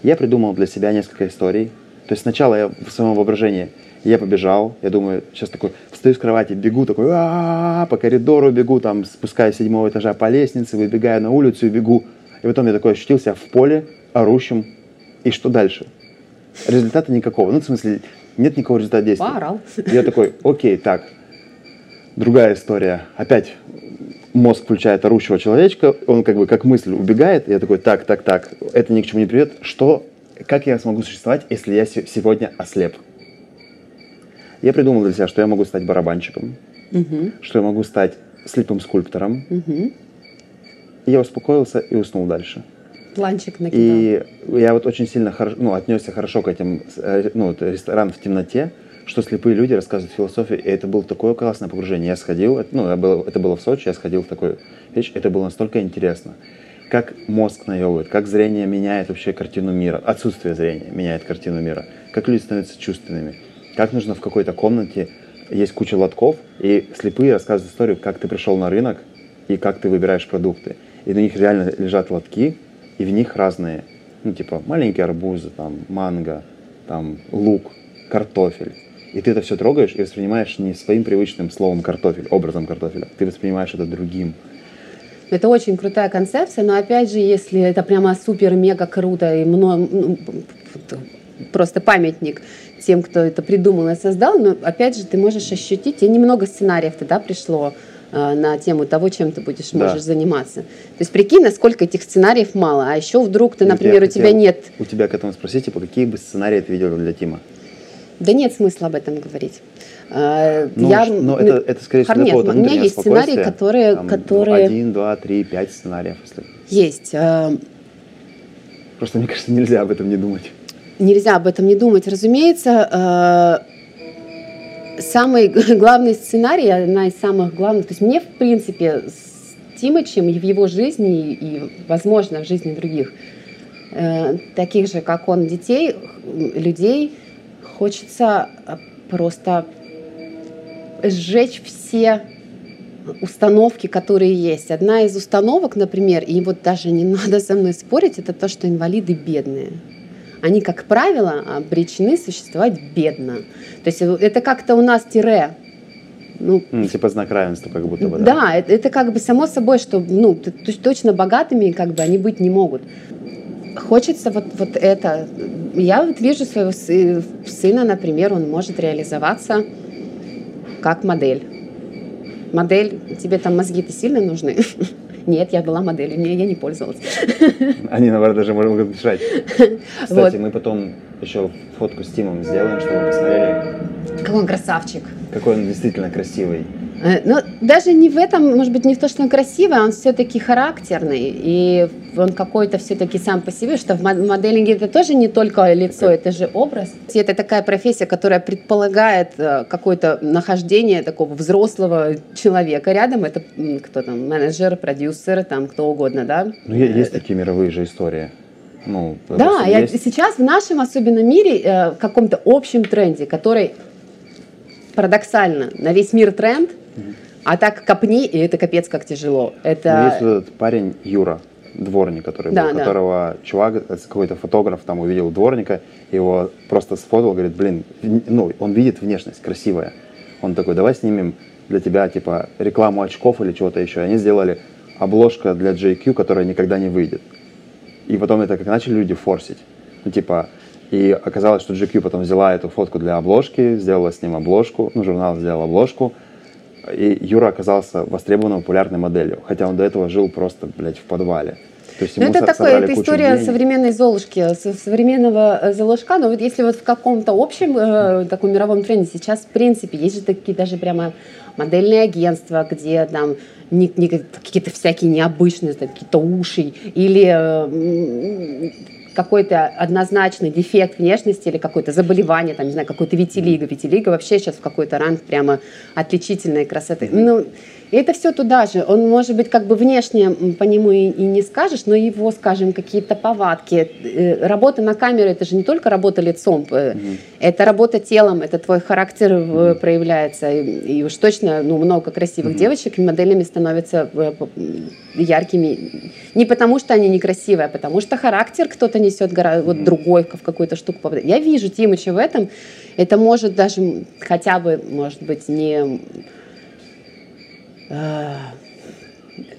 Я придумал для себя несколько историй. То есть сначала я в своем воображении Я побежал, я думаю, сейчас такой, встаю с кровати, бегу такой, по коридору бегу, там, спускаюсь с седьмого этажа по лестнице, выбегаю на улицу и бегу. И потом я такой ощутил себя в поле, орущим. И что дальше? Результата никакого. Ну, в смысле, нет никакого результата действия. Поорал. Я такой, окей, так, другая история. Опять мозг включает орущего человечка, он как бы как мысль убегает. Я такой, так, так, так, это ни к чему не приведет. Что, как я смогу существовать, если я се- сегодня ослеп? Я придумал для себя, что я могу стать барабанщиком, Мгм, что я могу стать слепым скульптором. И я успокоился и уснул дальше. Планчик накидал. И я вот очень сильно хоро- ну, отнесся хорошо к этим, э, ну, ресторан в темноте, что слепые люди рассказывают философию, и это было такое классное погружение. Я сходил, ну, я был- это было в Сочи, я сходил в такую вещь, это было настолько интересно. Как мозг наебывает, как зрение меняет вообще картину мира, отсутствие зрения меняет картину мира, как люди становятся чувственными, как нужно в какой-то комнате, есть куча лотков, и слепые рассказывают историю, как ты пришел на рынок и как ты выбираешь продукты. И на них реально лежат лотки, и в них разные, ну, типа, маленькие арбузы, там, манго, там, лук, картофель. И ты это все трогаешь и воспринимаешь не своим привычным словом картофель, образом картофеля. Ты воспринимаешь это другим. Это очень крутая концепция, но опять же, если это прямо супер-мега круто и мно- ну, просто памятник тем, кто это придумал и создал, но опять же ты можешь ощутить, тебе немного сценариев тогда пришло э, на тему того, чем ты будешь Да. можешь заниматься. То есть прикинь, насколько этих сценариев мало, а еще вдруг ты, например, у тебя хотел нет, У тебя к этому спросить, типа, какие бы сценарии ты видел для Тима? Да нет смысла об этом говорить. Э, Ну, я- но это, это скорее всего, Нет, у меня есть сценарии, которые, Там, ну, которые один, два, три, пять сценариев. Если... есть. Э, Просто, мне кажется, нельзя об этом не думать. Нельзя об этом не думать. Разумеется, э, самый главный сценарий, одна из самых главных, то есть мне, в принципе, с Тимычем и в его жизни, и, возможно, в жизни других, э, таких же, как он, детей, людей, хочется э, просто сжечь все установки, которые есть. Одна из установок, например, и вот даже не надо со мной спорить, это то, что инвалиды бедные. Они, как правило, обречены существовать бедно. То есть э, это как-то у нас тире. Ну, типа знак равенства, как будто бы, да? да, это, это как бы само собой, что ну, точно богатыми как бы они быть не могут. Хочется вот, вот это. Я вот вижу своего сы- сына, например, он может реализоваться как модель. Модель, тебе там мозги-то сильно нужны? Нет, я была моделью, не, я не пользовалась. Они, наоборот, даже могут мешать. Кстати, Вот. мы потом еще фотку с Тимом сделаем, чтобы вы посмотрели, Какой он красавчик. какой он действительно красивый. Э, Но даже не в этом, может быть, не в том, что он красивый, а он все-таки характерный. И он какой-то все-таки сам по себе, что в мо- моделинге это тоже не только лицо, это же образ. И это такая профессия, которая предполагает э, какое-то нахождение такого взрослого человека рядом. Это кто там, менеджер, продюсер, там кто угодно, да? Ну, есть такие мировые же истории. Ну, Да, я, есть- сейчас в нашем особенно мире, э, в каком-то общем тренде, который парадоксально на весь мир тренд, а так копни, и это капец как тяжело. Ну, Это есть вот этот парень Юра, дворник, который Да, был, да. которого чувак, э, какой-то фотограф там увидел дворника, его просто сфотал, говорит, блин, ну, он видит внешность красивая. Он такой, давай снимем для тебя, типа, рекламу очков или чего-то еще. И они сделали обложка для JQ, которая никогда не выйдет. И потом это как начали люди форсить. Ну, типа, и оказалось, что GQ потом взяла эту фотку для обложки, сделала с ним обложку, ну, журнал сделал обложку, и Юра оказался востребованной популярной моделью, хотя он до этого жил просто, блядь, в подвале. То есть Ну, ему это со- такое, это история денег. современной Золушки, со- современного э, Золушка. Но вот если вот в каком-то общем э, таком мировом тренде сейчас, в принципе, есть же такие даже прямо модельные агентства, где там не- не какие-то всякие необычные, какие-то уши или э, какой-то однозначный дефект внешности или какое-то заболевание, там, не знаю, какой-то витилиго. Витилиго вообще сейчас в какой-то ранг прямо отличительной красоты. Ну, и это все туда же. Он, может быть, как бы внешне по нему и, и не скажешь, но его, скажем, какие-то повадки. Э, Работа на камеру это же не только работа лицом, э, это работа телом, это твой характер э, проявляется. И, и уж точно ну, много красивых девочек моделями становятся яркими. Не потому, что они некрасивые, а потому что характер кто-то несет гора- вот другой в какую-то штуку. Я вижу Тимыча в этом. Это может даже хотя бы, может быть, не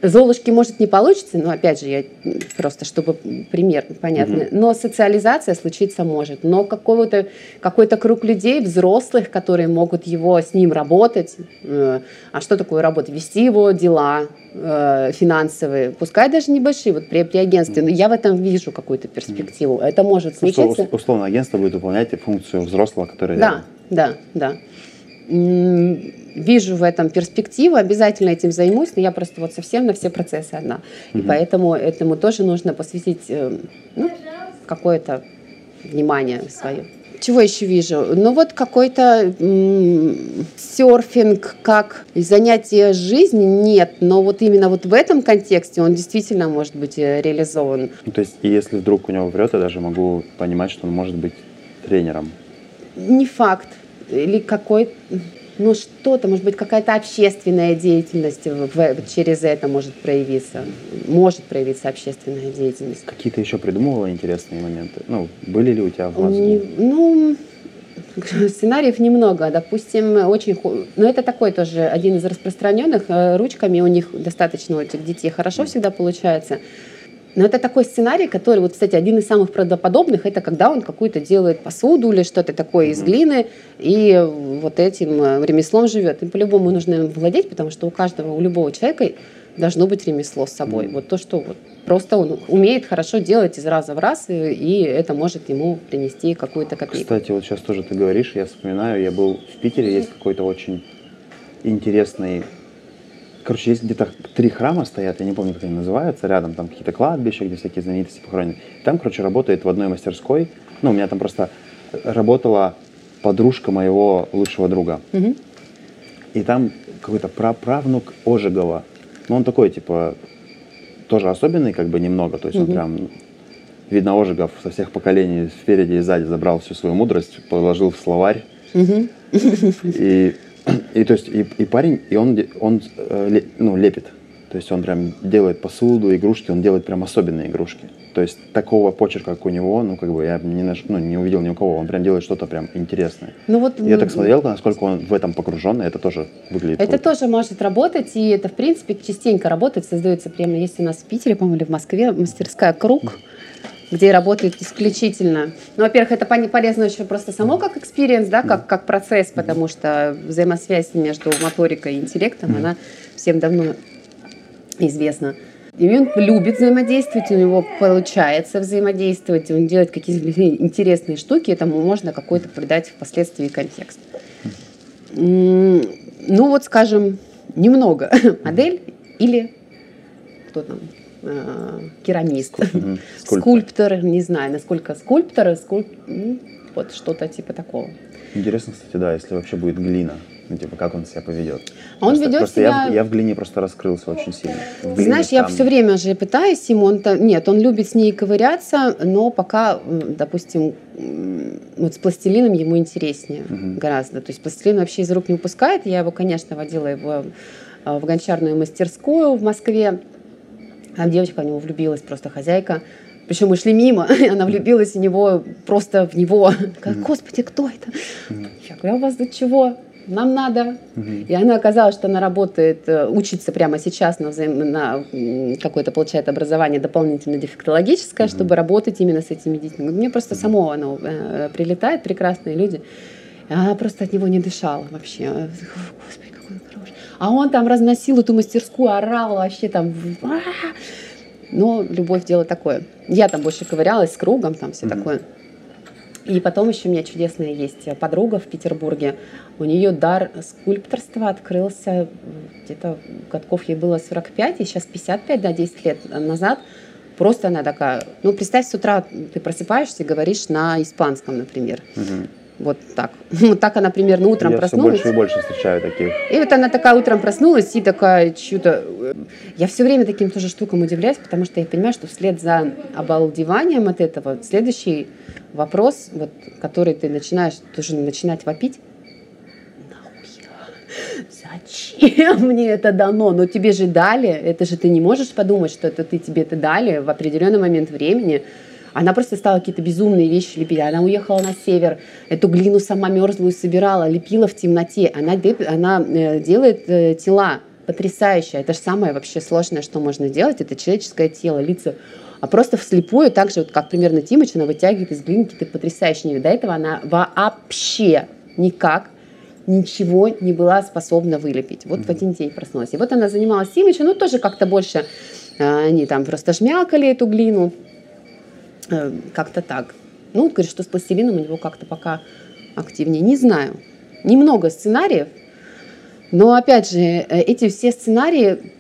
Золушки, может, не получится, но опять же, я просто, чтобы пример понятный. Mm-hmm. Но социализация случиться может. Но какой-то круг людей, взрослых, которые могут его с ним работать. Э, а что такое работать? Вести его дела э, финансовые, пускай даже небольшие, вот при, при агентстве. Но я в этом вижу какую-то перспективу. Mm-hmm. Это может случиться. Условно, агентство будет выполнять функцию взрослого, который Да, рядом. да, да вижу в этом перспективу, обязательно этим займусь, но я просто вот совсем на все процессы одна. Угу. И поэтому этому тоже нужно посвятить э, ну, какое-то внимание свое. Чего еще вижу? Ну вот какой-то м- серфинг как занятие жизни нет, но вот именно вот в этом контексте он действительно может быть э, реализован. Ну, то есть, если вдруг у него врет, я даже могу понимать, что он может быть тренером. Не факт. Или какой ну что-то, может быть, какая-то общественная деятельность в, через это может проявиться. Может проявиться общественная деятельность. Какие-то еще придумывала интересные моменты? Ну, были ли у тебя в мозгу? Ну, сценариев немного. Допустим, очень... Но ну, это такой тоже один из распространенных. Э, ручками у них достаточно у этих детей хорошо всегда получается. Но это такой сценарий, который, вот, кстати, один из самых правдоподобных, это когда он какую-то делает посуду или что-то такое из глины, и вот этим э, ремеслом живет. И по-любому нужно им владеть, потому что у каждого, у любого человека должно быть ремесло с собой. Mm-hmm. Вот то, что вот просто он умеет хорошо делать из раза в раз, и, и это может ему принести какую-то копейку. Кстати, вот сейчас тоже ты говоришь, я вспоминаю, я был в Питере, есть какой-то очень интересный Короче, есть где-то три храма стоят, я не помню, как они называются, рядом там какие-то кладбища, где всякие знаменитости похоронены. Там, короче, работает в одной мастерской, ну, у меня там просто работала подружка моего лучшего друга. Угу. И там какой-то праправнук Ожегова. Ну, он такой, типа, тоже особенный, как бы немного. То есть угу. он прям, видно, Ожегов со всех поколений спереди и сзади забрал всю свою мудрость, положил в словарь. Угу. И и то есть и, и парень, и он, он э, ну, лепит. То есть он прям делает посуду, игрушки, он делает прям особенные игрушки. То есть такого почерка, как у него, ну, как бы я не, наш, ну, не увидел ни у кого. Он прям делает что-то прям интересное. Ну, вот, я так смотрел, насколько он в этом погружен, это тоже выглядит Это круто. тоже может работать, и это, в принципе, частенько работает. Создается прямо, есть у нас в Питере, по-моему, или в Москве мастерская «Круг», где работает исключительно. Ну, во-первых, это полезно еще просто само как experience, да, как, как процесс, потому что взаимосвязь между моторикой и интеллектом, она всем давно известна. И он любит взаимодействовать, у него получается взаимодействовать, он делает какие-то интересные штуки, этому можно какой-то придать впоследствии контекст. Ну вот, скажем, немного модель или кто там, э, керамист, скульптор. скульптор, не знаю, насколько скульптор, скульп... ну, вот что-то типа такого. Интересно, кстати, да, если вообще будет глина, ну, типа, как он себя поведет. Он просто, ведет просто себя... Я, я в глине просто раскрылся очень сильно. Глине Знаешь, там... я все время же пытаюсь ему, он -то... нет, он любит с ней ковыряться, но пока, допустим, вот с пластилином ему интереснее угу. гораздо. То есть пластилин вообще из рук не упускает. Я его, конечно, водила его э, в гончарную мастерскую в Москве. А девочка в него влюбилась, просто хозяйка. Причем мы шли мимо, и она влюбилась в него, просто в него. Такая, Господи, кто это? Я говорю, а у вас тут чего? Нам надо. И она оказалась, что она работает, э, учится прямо сейчас на, взаим... на какое-то, получает образование дополнительно дефектологическое, чтобы работать именно с этими детьми. Мне просто само оно э, прилетает, прекрасные люди. И она просто от него не дышала вообще. Господи, а он там разносил эту мастерскую, орал вообще там. Но любовь дело такое. Я там больше ковырялась с кругом, там все mm-hmm. такое. И потом еще у меня чудесная есть подруга в Петербурге. У нее дар скульпторства открылся где-то годков ей было 45, и сейчас 55, да, 10 лет назад. Просто она такая, ну, представь, с утра ты просыпаешься и говоришь на испанском, например. Угу. Вот так. Вот так она примерно утром я проснулась. все больше и больше встречаю таких. И вот она такая утром проснулась и такая что-то... Я все время таким тоже штукам удивляюсь, потому что я понимаю, что вслед за обалдеванием от этого следующий вопрос, вот, который ты начинаешь тоже начинать вопить. Зачем мне это дано? Но тебе же дали, это же ты не можешь подумать, что это ты тебе это дали в определенный момент времени Она просто стала какие-то безумные вещи лепить. Она уехала на север, эту глину сама мерзлую собирала, лепила в темноте. Она, она э, делает э, тела потрясающе. Это же самое вообще сложное, что можно делать. Это человеческое тело, лицо. А просто вслепую, так же, вот, как примерно Тимыч, она вытягивает из глины какие-то потрясающие. До этого она вообще никак ничего не была способна вылепить. Вот mm-hmm. в один день проснулась. И вот она занималась Тимычем, ну тоже как-то больше а, они там просто жмякали эту глину, э, как-то так. Ну, говорит, что с пластилином у него как-то пока активнее. Не знаю. Немного сценариев, но опять же, э, эти все сценарии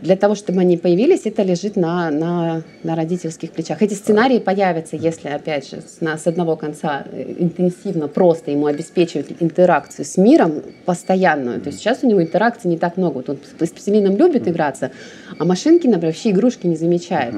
для того, чтобы они появились, это лежит на, на, на родительских плечах. Эти сценарии появятся, если, опять же, с, на, с одного конца э, интенсивно просто ему обеспечивать интеракцию с миром постоянную. То есть сейчас у него интеракции не так много. Вот он с пластилином любит играться, а машинки, например, вообще игрушки не замечает.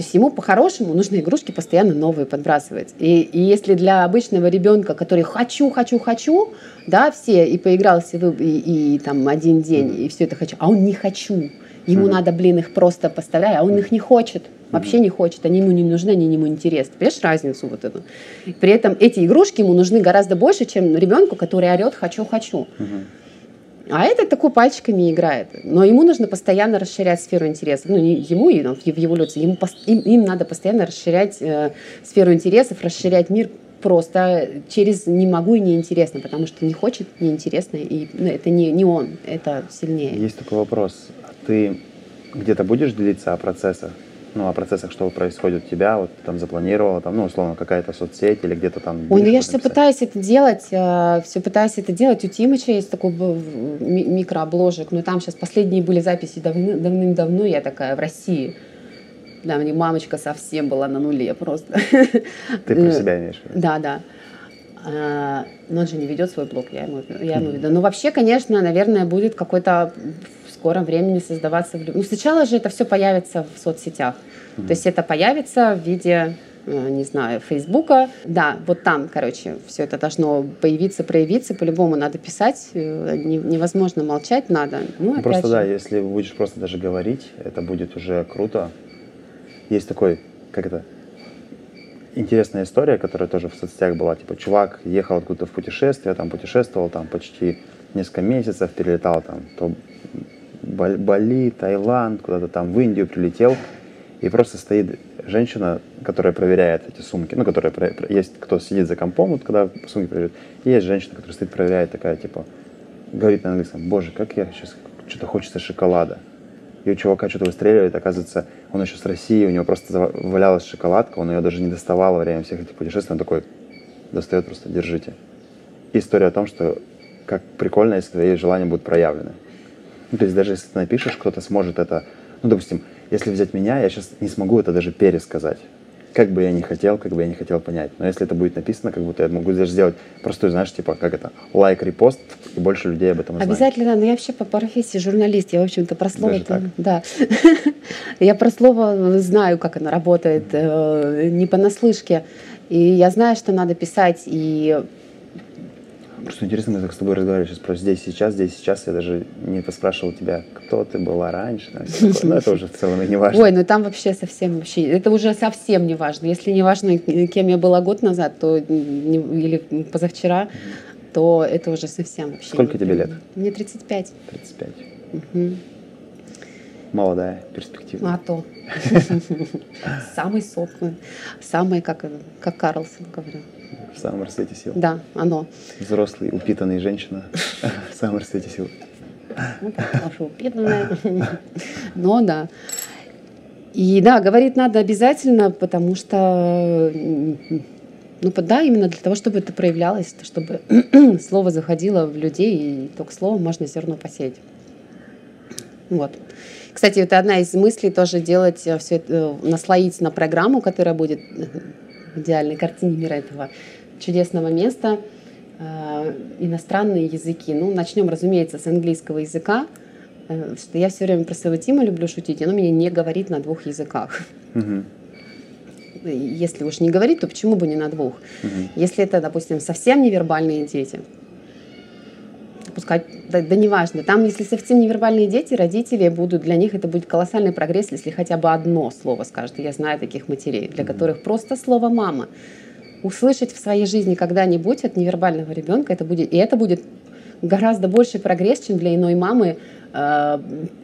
То есть ему по-хорошему нужно игрушки постоянно новые подбрасывать. И, и если для обычного ребенка, который хочу, хочу, хочу, да, все, и поигрался и, и, и там один день, и все это хочу, а он не хочу, Ему mm-hmm. надо, блин, их просто поставлять, а он их не хочет. Вообще не хочет, они ему не нужны, они ему интересны. Понимаешь разницу вот эту? При этом эти игрушки ему нужны гораздо больше, чем ребенку, который орет «хочу, хочу». Mm-hmm. А этот такой пальчиками играет. Но ему нужно постоянно расширять сферу интересов. Ну, не ему и ну, в эволюции. Ему, им, им надо постоянно расширять э, сферу интересов, расширять мир просто через не могу и неинтересно, потому что не хочет, неинтересно, и ну, это не, не он, это сильнее. Есть такой вопрос ты где-то будешь делиться о процессах, ну, о процессах, что происходит у тебя, вот там запланировала, там, ну, условно, какая-то соцсеть или где-то там. Ой, ну я же все пытаюсь это делать, э, все пытаюсь это делать. У Тимыча есть такой микрообложек, но там сейчас последние были записи давны, давным-давно, я такая в России. Да, мне мамочка совсем была на нуле просто. Ты про себя имеешь в виду? Да, да. А, но он же не ведет свой блог, я ему, я ему веду. Ну, вообще, конечно, наверное, будет какой-то скором времени создаваться в Ну, сначала же это все появится в соцсетях. Mm-hmm. То есть это появится в виде э, не знаю, Фейсбука. Да, вот там, короче, все это должно появиться, проявиться. По-любому надо писать, э, невозможно молчать, надо. Ну, ну просто же. да, если будешь просто даже говорить, это будет уже круто. Есть такой, как это, интересная история, которая тоже в соцсетях была. Типа, чувак ехал откуда-то в путешествие, там путешествовал, там почти несколько месяцев, перелетал там то Бали, Таиланд, куда-то там в Индию прилетел, и просто стоит женщина, которая проверяет эти сумки, ну, которая есть кто сидит за компом, вот когда сумки проверяют, и есть женщина, которая стоит проверяет, такая, типа, говорит на английском, боже, как я сейчас, что-то хочется шоколада. И у чувака что-то выстреливает, оказывается, он еще с России, у него просто валялась шоколадка, он ее даже не доставал во время всех этих путешествий, он такой достает просто, держите. история о том, что как прикольно, если твои желания будут проявлены. Ну, то есть даже если ты напишешь, кто-то сможет это... Ну, допустим, если взять меня, я сейчас не смогу это даже пересказать. Как бы я не хотел, как бы я не хотел понять. Но если это будет написано, как будто я могу даже сделать простую, знаешь, типа, как это, лайк, репост, и больше людей об этом узнает. Обязательно, но я вообще по профессии журналист, я, в общем-то, про слово... Даже так? Да. я про слово знаю, как оно работает, э, не понаслышке. И я знаю, что надо писать, и Просто интересно, мы так с тобой разговаривали сейчас про здесь, сейчас, здесь, сейчас. Я даже не поспрашивал тебя, кто ты была раньше. Но это уже в целом и не важно. Ой, ну там вообще совсем вообще, это уже совсем не важно. Если не важно, кем я была год назад, то или позавчера, то это уже совсем вообще. Сколько тебе лет? Мне 35. 35. Угу. Молодая, перспективная. А то. Самый сок. Самый, как, как Карлсон говорил. В самом расцвете сил. Да, оно. Взрослый, упитанный женщина в самом расцвете сил. Ну, наша упитанная. Но да. И да, говорить надо обязательно, потому что ну да, именно для того, чтобы это проявлялось, чтобы слово заходило в людей, и только словом можно зерно посеять. Вот. Кстати, это одна из мыслей тоже делать все это, наслоить на программу, которая будет в идеальной картине мира этого чудесного места э, иностранные языки. Ну, начнем, разумеется, с английского языка, э, что я все время про своего Тима люблю шутить, и он мне не говорит на двух языках. Угу. Если уж не говорит, то почему бы не на двух? Угу. Если это, допустим, совсем невербальные дети, пускай, да, да неважно. Там, если совсем невербальные дети, родители будут, для них это будет колоссальный прогресс, если хотя бы одно слово скажут. Я знаю таких матерей, для которых просто слово «мама» услышать в своей жизни когда-нибудь от невербального ребенка, это будет, и это будет гораздо больше прогресс, чем для иной мамы, э,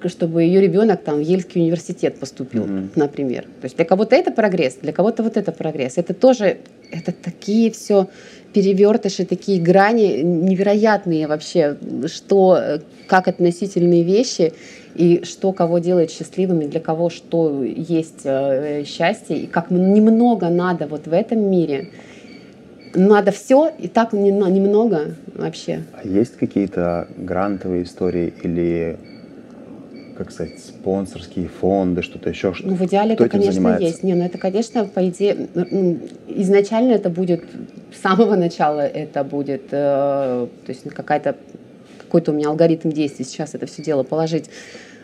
чтобы ее ребенок там в Ельский университет поступил, mm-hmm. например. То есть для кого-то это прогресс, для кого-то вот это прогресс. Это тоже, это такие все перевертыши, такие грани невероятные вообще, что, как относительные вещи и что кого делает счастливыми, для кого что есть э, счастье, и как немного надо вот в этом мире надо все, и так немного вообще. А есть какие-то грантовые истории или как сказать, спонсорские фонды, что-то еще? Что, ну, в идеале это, конечно, занимается? есть. Не, ну это, конечно, по идее, ну, изначально это будет, с самого начала это будет, э, то есть какая-то, какой-то у меня алгоритм действий сейчас это все дело положить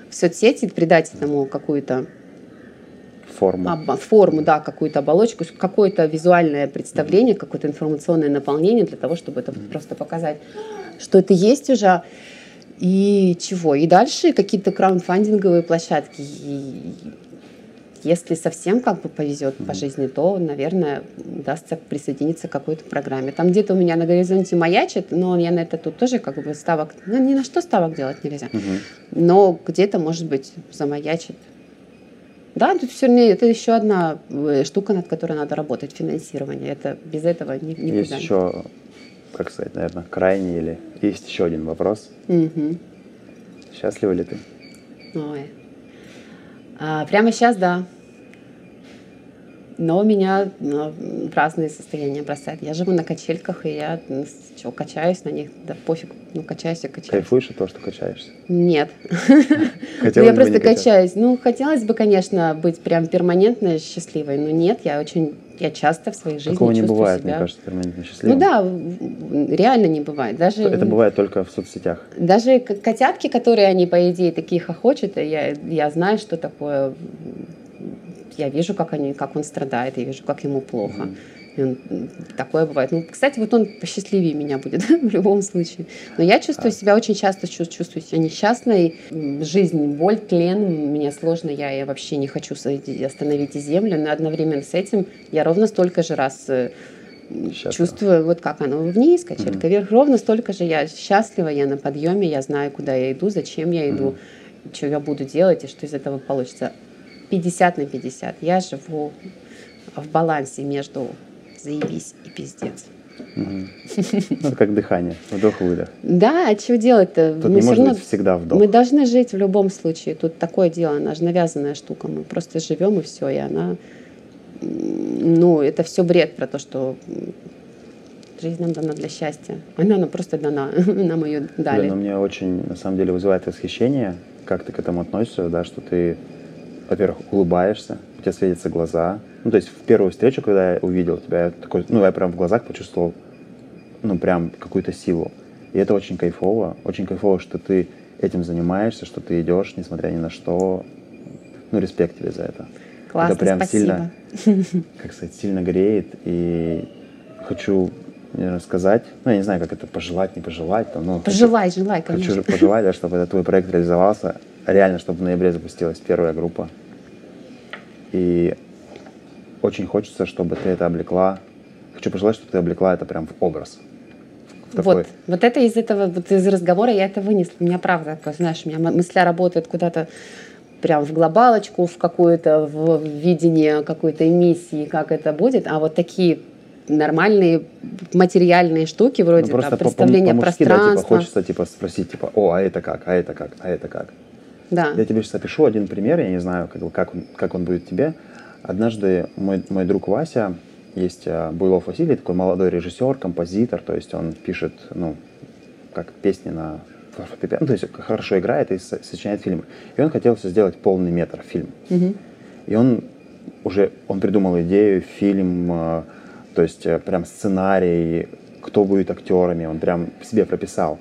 в соцсети, придать этому какую-то форму. Об, форму, да, какую-то оболочку, какое-то визуальное представление, какое-то информационное наполнение для того, чтобы это просто показать, что это есть уже. И чего? И дальше какие-то краундфандинговые площадки. И если совсем как бы повезет по жизни, то, наверное, удастся присоединиться к какой-то программе. Там где-то у меня на горизонте маячит, но я на это тут тоже как бы ставок, ну, ни на что ставок делать нельзя. Но где-то, может быть, замаячит да, тут все равно это еще одна э, штука, над которой надо работать, финансирование. Это без этого не, никуда. Есть еще, как сказать, наверное, крайний или есть еще один вопрос. Угу. Счастлива ли ты? Ой. А, прямо сейчас, да но меня ну, в разные состояния бросает. Я живу на качельках, и я ну, что, качаюсь на них, да пофиг, ну качаюсь и качаюсь. Кайфуешь от того, что качаешься? Нет. Ну, я просто качаюсь. Ну, хотелось бы, конечно, быть прям перманентно счастливой, но нет, я очень, я часто в своей жизни Такого не бывает, мне кажется, перманентно счастливым. Ну да, реально не бывает. Даже, Это бывает только в соцсетях. Даже котятки, которые они, по идее, такие хохочут, я, я знаю, что такое я вижу, как, они, как он страдает, я вижу, как ему плохо. Он, такое бывает. Ну, кстати, вот он посчастливее меня будет в любом случае. Но я чувствую себя очень часто, чувствую себя несчастной. Жизнь, боль, тлен, мне сложно, я, я вообще не хочу остановить землю, но одновременно с этим я ровно столько же раз э, Счастлива. чувствую, вот как оно вниз, качелька mm-hmm. вверх, ровно столько же я счастлива, я на подъеме, я знаю, куда я иду, зачем я иду, mm-hmm. что я буду делать и что из этого получится. 50 на 50. Я живу в балансе между заебись и пиздец. Ну, это как дыхание, вдох-выдох. Да, а что делать-то? Тут мы не может быть всегда вдох. Мы должны жить в любом случае. Тут такое дело, она же навязанная штука. Мы просто живем и все, и она... Ну, это все бред про то, что жизнь нам дана для счастья. Она нам просто дана, нам ее дали. Да, но мне очень, на самом деле, вызывает восхищение, как ты к этому относишься, да, что ты во-первых, улыбаешься, у тебя светятся глаза. Ну, то есть в первую встречу, когда я увидел тебя, я такой, ну, я прям в глазах почувствовал, ну, прям какую-то силу. И это очень кайфово, очень кайфово, что ты этим занимаешься, что ты идешь, несмотря ни на что. Ну, респект тебе за это. Классно, это прям спасибо. сильно, как сказать, сильно греет. И хочу сказать, ну, я не знаю, как это пожелать, не пожелать. но пожелай, хочу, желай, конечно. Хочу пожелать, да, чтобы этот твой проект реализовался. Реально, чтобы в ноябре запустилась первая группа. И очень хочется, чтобы ты это облекла. Хочу пожелать, чтобы ты облекла это прям в образ. В такой... Вот, вот это из этого, вот из разговора я это вынесла. У меня правда, знаешь, у меня мысля работает куда-то прям в глобалочку, в какое-то в видение какой-то эмиссии, как это будет, а вот такие нормальные материальные штуки вроде ну, просто представления по, по пространства. Да, типа, хочется типа спросить типа, о, а это как, а это как, а это как. Да. Я тебе сейчас опишу один пример, я не знаю, как, как, он, как он будет тебе. Однажды мой, мой друг Вася, есть э, Буйлов Василий, такой молодой режиссер, композитор, то есть он пишет, ну, как песни на фортепиано, ну, то есть хорошо играет и сочиняет фильмы. И он хотел сделать полный метр фильм. Угу. И он уже, он придумал идею, фильм, э, то есть э, прям сценарий, кто будет актерами, он прям себе прописал.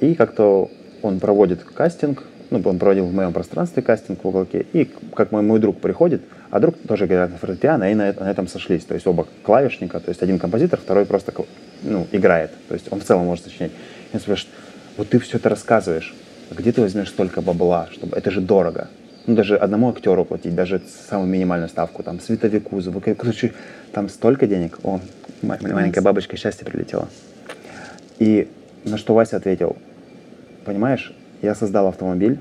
И как-то он проводит кастинг, ну, он проводил в моем пространстве кастинг в уголке, и как мой, мой друг приходит, а друг тоже играет на фортепиано, и на, на этом сошлись. То есть оба клавишника, то есть один композитор, второй просто ну, играет. То есть он в целом может сочинять. И он спрашивает, вот ты все это рассказываешь, а где ты возьмешь столько бабла, чтобы это же дорого. Ну, даже одному актеру платить, даже самую минимальную ставку, там, световику, звук, короче, там столько денег. О, маленькая бабочка счастья прилетела. И на что Вася ответил, понимаешь, я создал автомобиль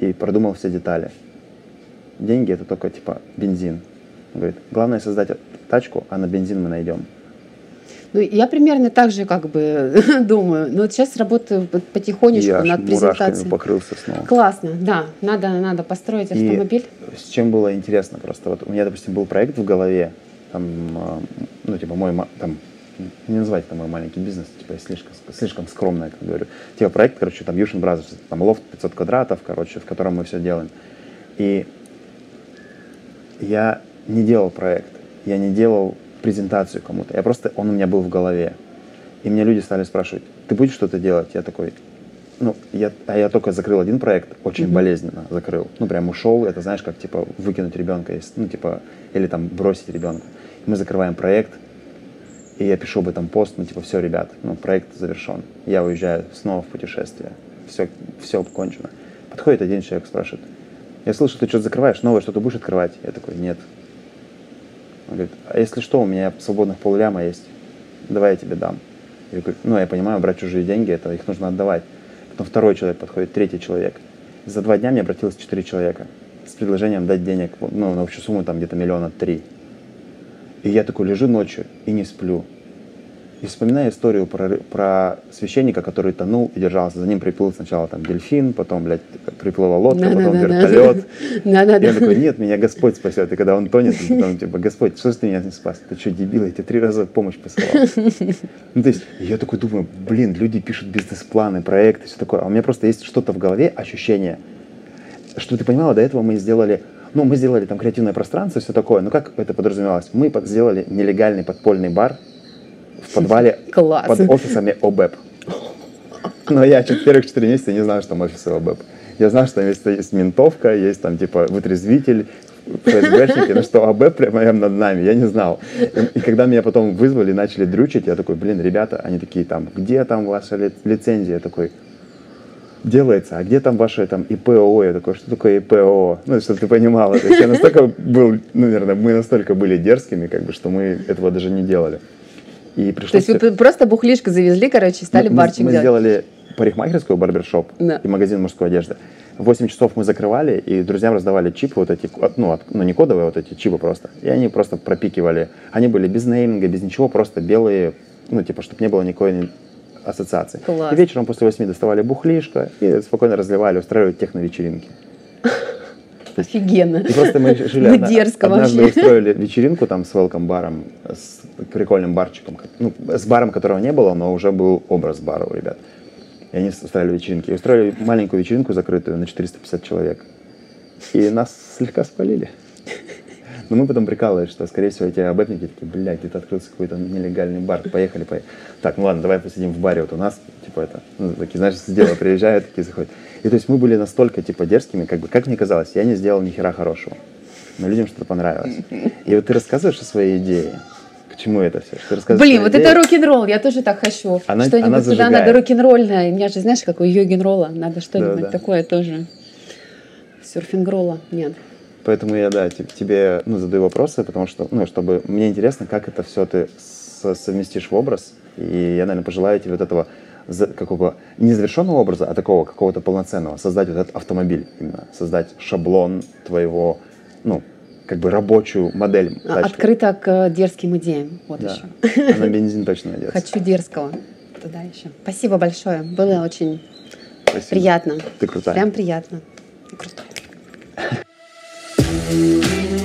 и продумал все детали. Деньги это только типа бензин. Он говорит, главное создать тачку, а на бензин мы найдем. Ну, я примерно так же как бы думаю. Но вот сейчас работаю потихонечку я над презентацией. покрылся снова. Классно, да. Надо, надо построить автомобиль. И с чем было интересно просто. Вот у меня, допустим, был проект в голове, там, а, ну, типа, мой, там, не называть это мой маленький бизнес, типа, я слишком, слишком скромно это говорю. Типа, проект, короче, там, Юшин Brothers, там, лофт 500 квадратов, короче, в котором мы все делаем. И я не делал проект, я не делал презентацию кому-то. Я просто, он у меня был в голове. И мне люди стали спрашивать, ты будешь что-то делать? Я такой, ну, я, а я только закрыл один проект, очень mm-hmm. болезненно закрыл. Ну, прям ушел, это знаешь, как, типа, выкинуть ребенка, ну, типа, или там бросить ребенка. Мы закрываем проект, и я пишу об этом пост, ну, типа, все, ребят, ну, проект завершен. Я уезжаю снова в путешествие. Все, все кончено. Подходит один человек, спрашивает, я слышу, ты что-то закрываешь, новое что-то будешь открывать? Я такой, нет, он говорит, а если что, у меня свободных полляма есть, давай я тебе дам. Я говорю, ну, я понимаю, брать чужие деньги, это их нужно отдавать. Потом второй человек подходит, третий человек. За два дня мне обратилось четыре человека с предложением дать денег, ну, на общую сумму там где-то миллиона три. И я такой лежу ночью и не сплю. И вспоминая историю про, про священника, который тонул и держался. За ним приплыл сначала там дельфин, потом, блядь, приплыла лодка, да, потом да, вертолет. Да, да, и он такой, нет, меня Господь спасет. И когда он тонет, он типа, Господь, что ж ты меня не спас? Ты что, дебил, я тебе три раза помощь посылал. Ну, то есть, я такой думаю, блин, люди пишут бизнес-планы, проекты, все такое. А у меня просто есть что-то в голове, ощущение, что ты понимала, до этого мы сделали ну, мы сделали там креативное пространство, все такое. Но как это подразумевалось? Мы сделали нелегальный подпольный бар, в подвале Класс. под офисами ОБЭП. Но я первых четыре месяца не знал, что там офисы ОБЭП. Я знал, что там есть, есть ментовка, есть там типа вытрезвитель, ФСБшники, ну что АБ прямо над нами, я не знал. И, и когда меня потом вызвали, начали дрючить, я такой, блин, ребята, они такие там, где там ваша ли, лицензия? Я такой, делается, а где там ваше там ИПО? Я такой, что такое ИПО? Ну, чтобы ты понимала. То есть я настолько был, ну, наверное, мы настолько были дерзкими, как бы, что мы этого даже не делали. И пришлось... То есть вы просто бухлишко завезли, короче, и стали мы, барчик мы, делать? Мы сделали парикмахерскую, барбершоп да. и магазин мужской одежды. В 8 часов мы закрывали, и друзьям раздавали чипы, вот эти, ну, от, ну не кодовые, вот эти чипы просто. И они просто пропикивали. Они были без нейминга, без ничего, просто белые, ну, типа, чтобы не было никакой ассоциации. Класс. И вечером после 8 доставали бухлишко и спокойно разливали, устраивали техно-вечеринки. Офигенно. И просто мы жили мы дерзко однажды вообще. устроили вечеринку там с welcome баром, с прикольным барчиком, ну, с баром, которого не было, но уже был образ бара у ребят. И они устраивали вечеринки. И устроили маленькую вечеринку закрытую на 450 человек. И нас слегка спалили. Но мы потом прикалывались, что, скорее всего, эти обэпники такие, блядь, где-то открылся какой-то нелегальный бар, поехали, поехали. Так, ну ладно, давай посидим в баре вот у нас, типа это, ну, такие, знаешь, с дела приезжают, такие заходят. И то есть мы были настолько, типа, дерзкими, как бы, как мне казалось, я не сделал ни хера хорошего, но людям что-то понравилось. И вот ты рассказываешь о своей идее, к чему это все? Блин, вот это рок-н-ролл, я тоже так хочу. Она, что-нибудь она туда надо рок-н-ролльное. У меня же, знаешь, какой йогин-ролла, надо что-нибудь да, да. такое тоже. Серфинг-ролла, нет. Поэтому я, да, тебе ну, задаю вопросы, потому что, ну, чтобы мне интересно, как это все ты совместишь в образ. И я, наверное, пожелаю тебе вот этого какого не завершенного образа, а такого какого-то полноценного. Создать вот этот автомобиль именно. Создать шаблон твоего, ну, как бы рабочую модель. А, тачки. Открыто к дерзким идеям. Вот да. еще. А на бензин точно найдется. Хочу дерзкого. Туда еще. Спасибо большое. Было очень Спасибо. приятно. Ты крутая. Прям приятно. Крутой.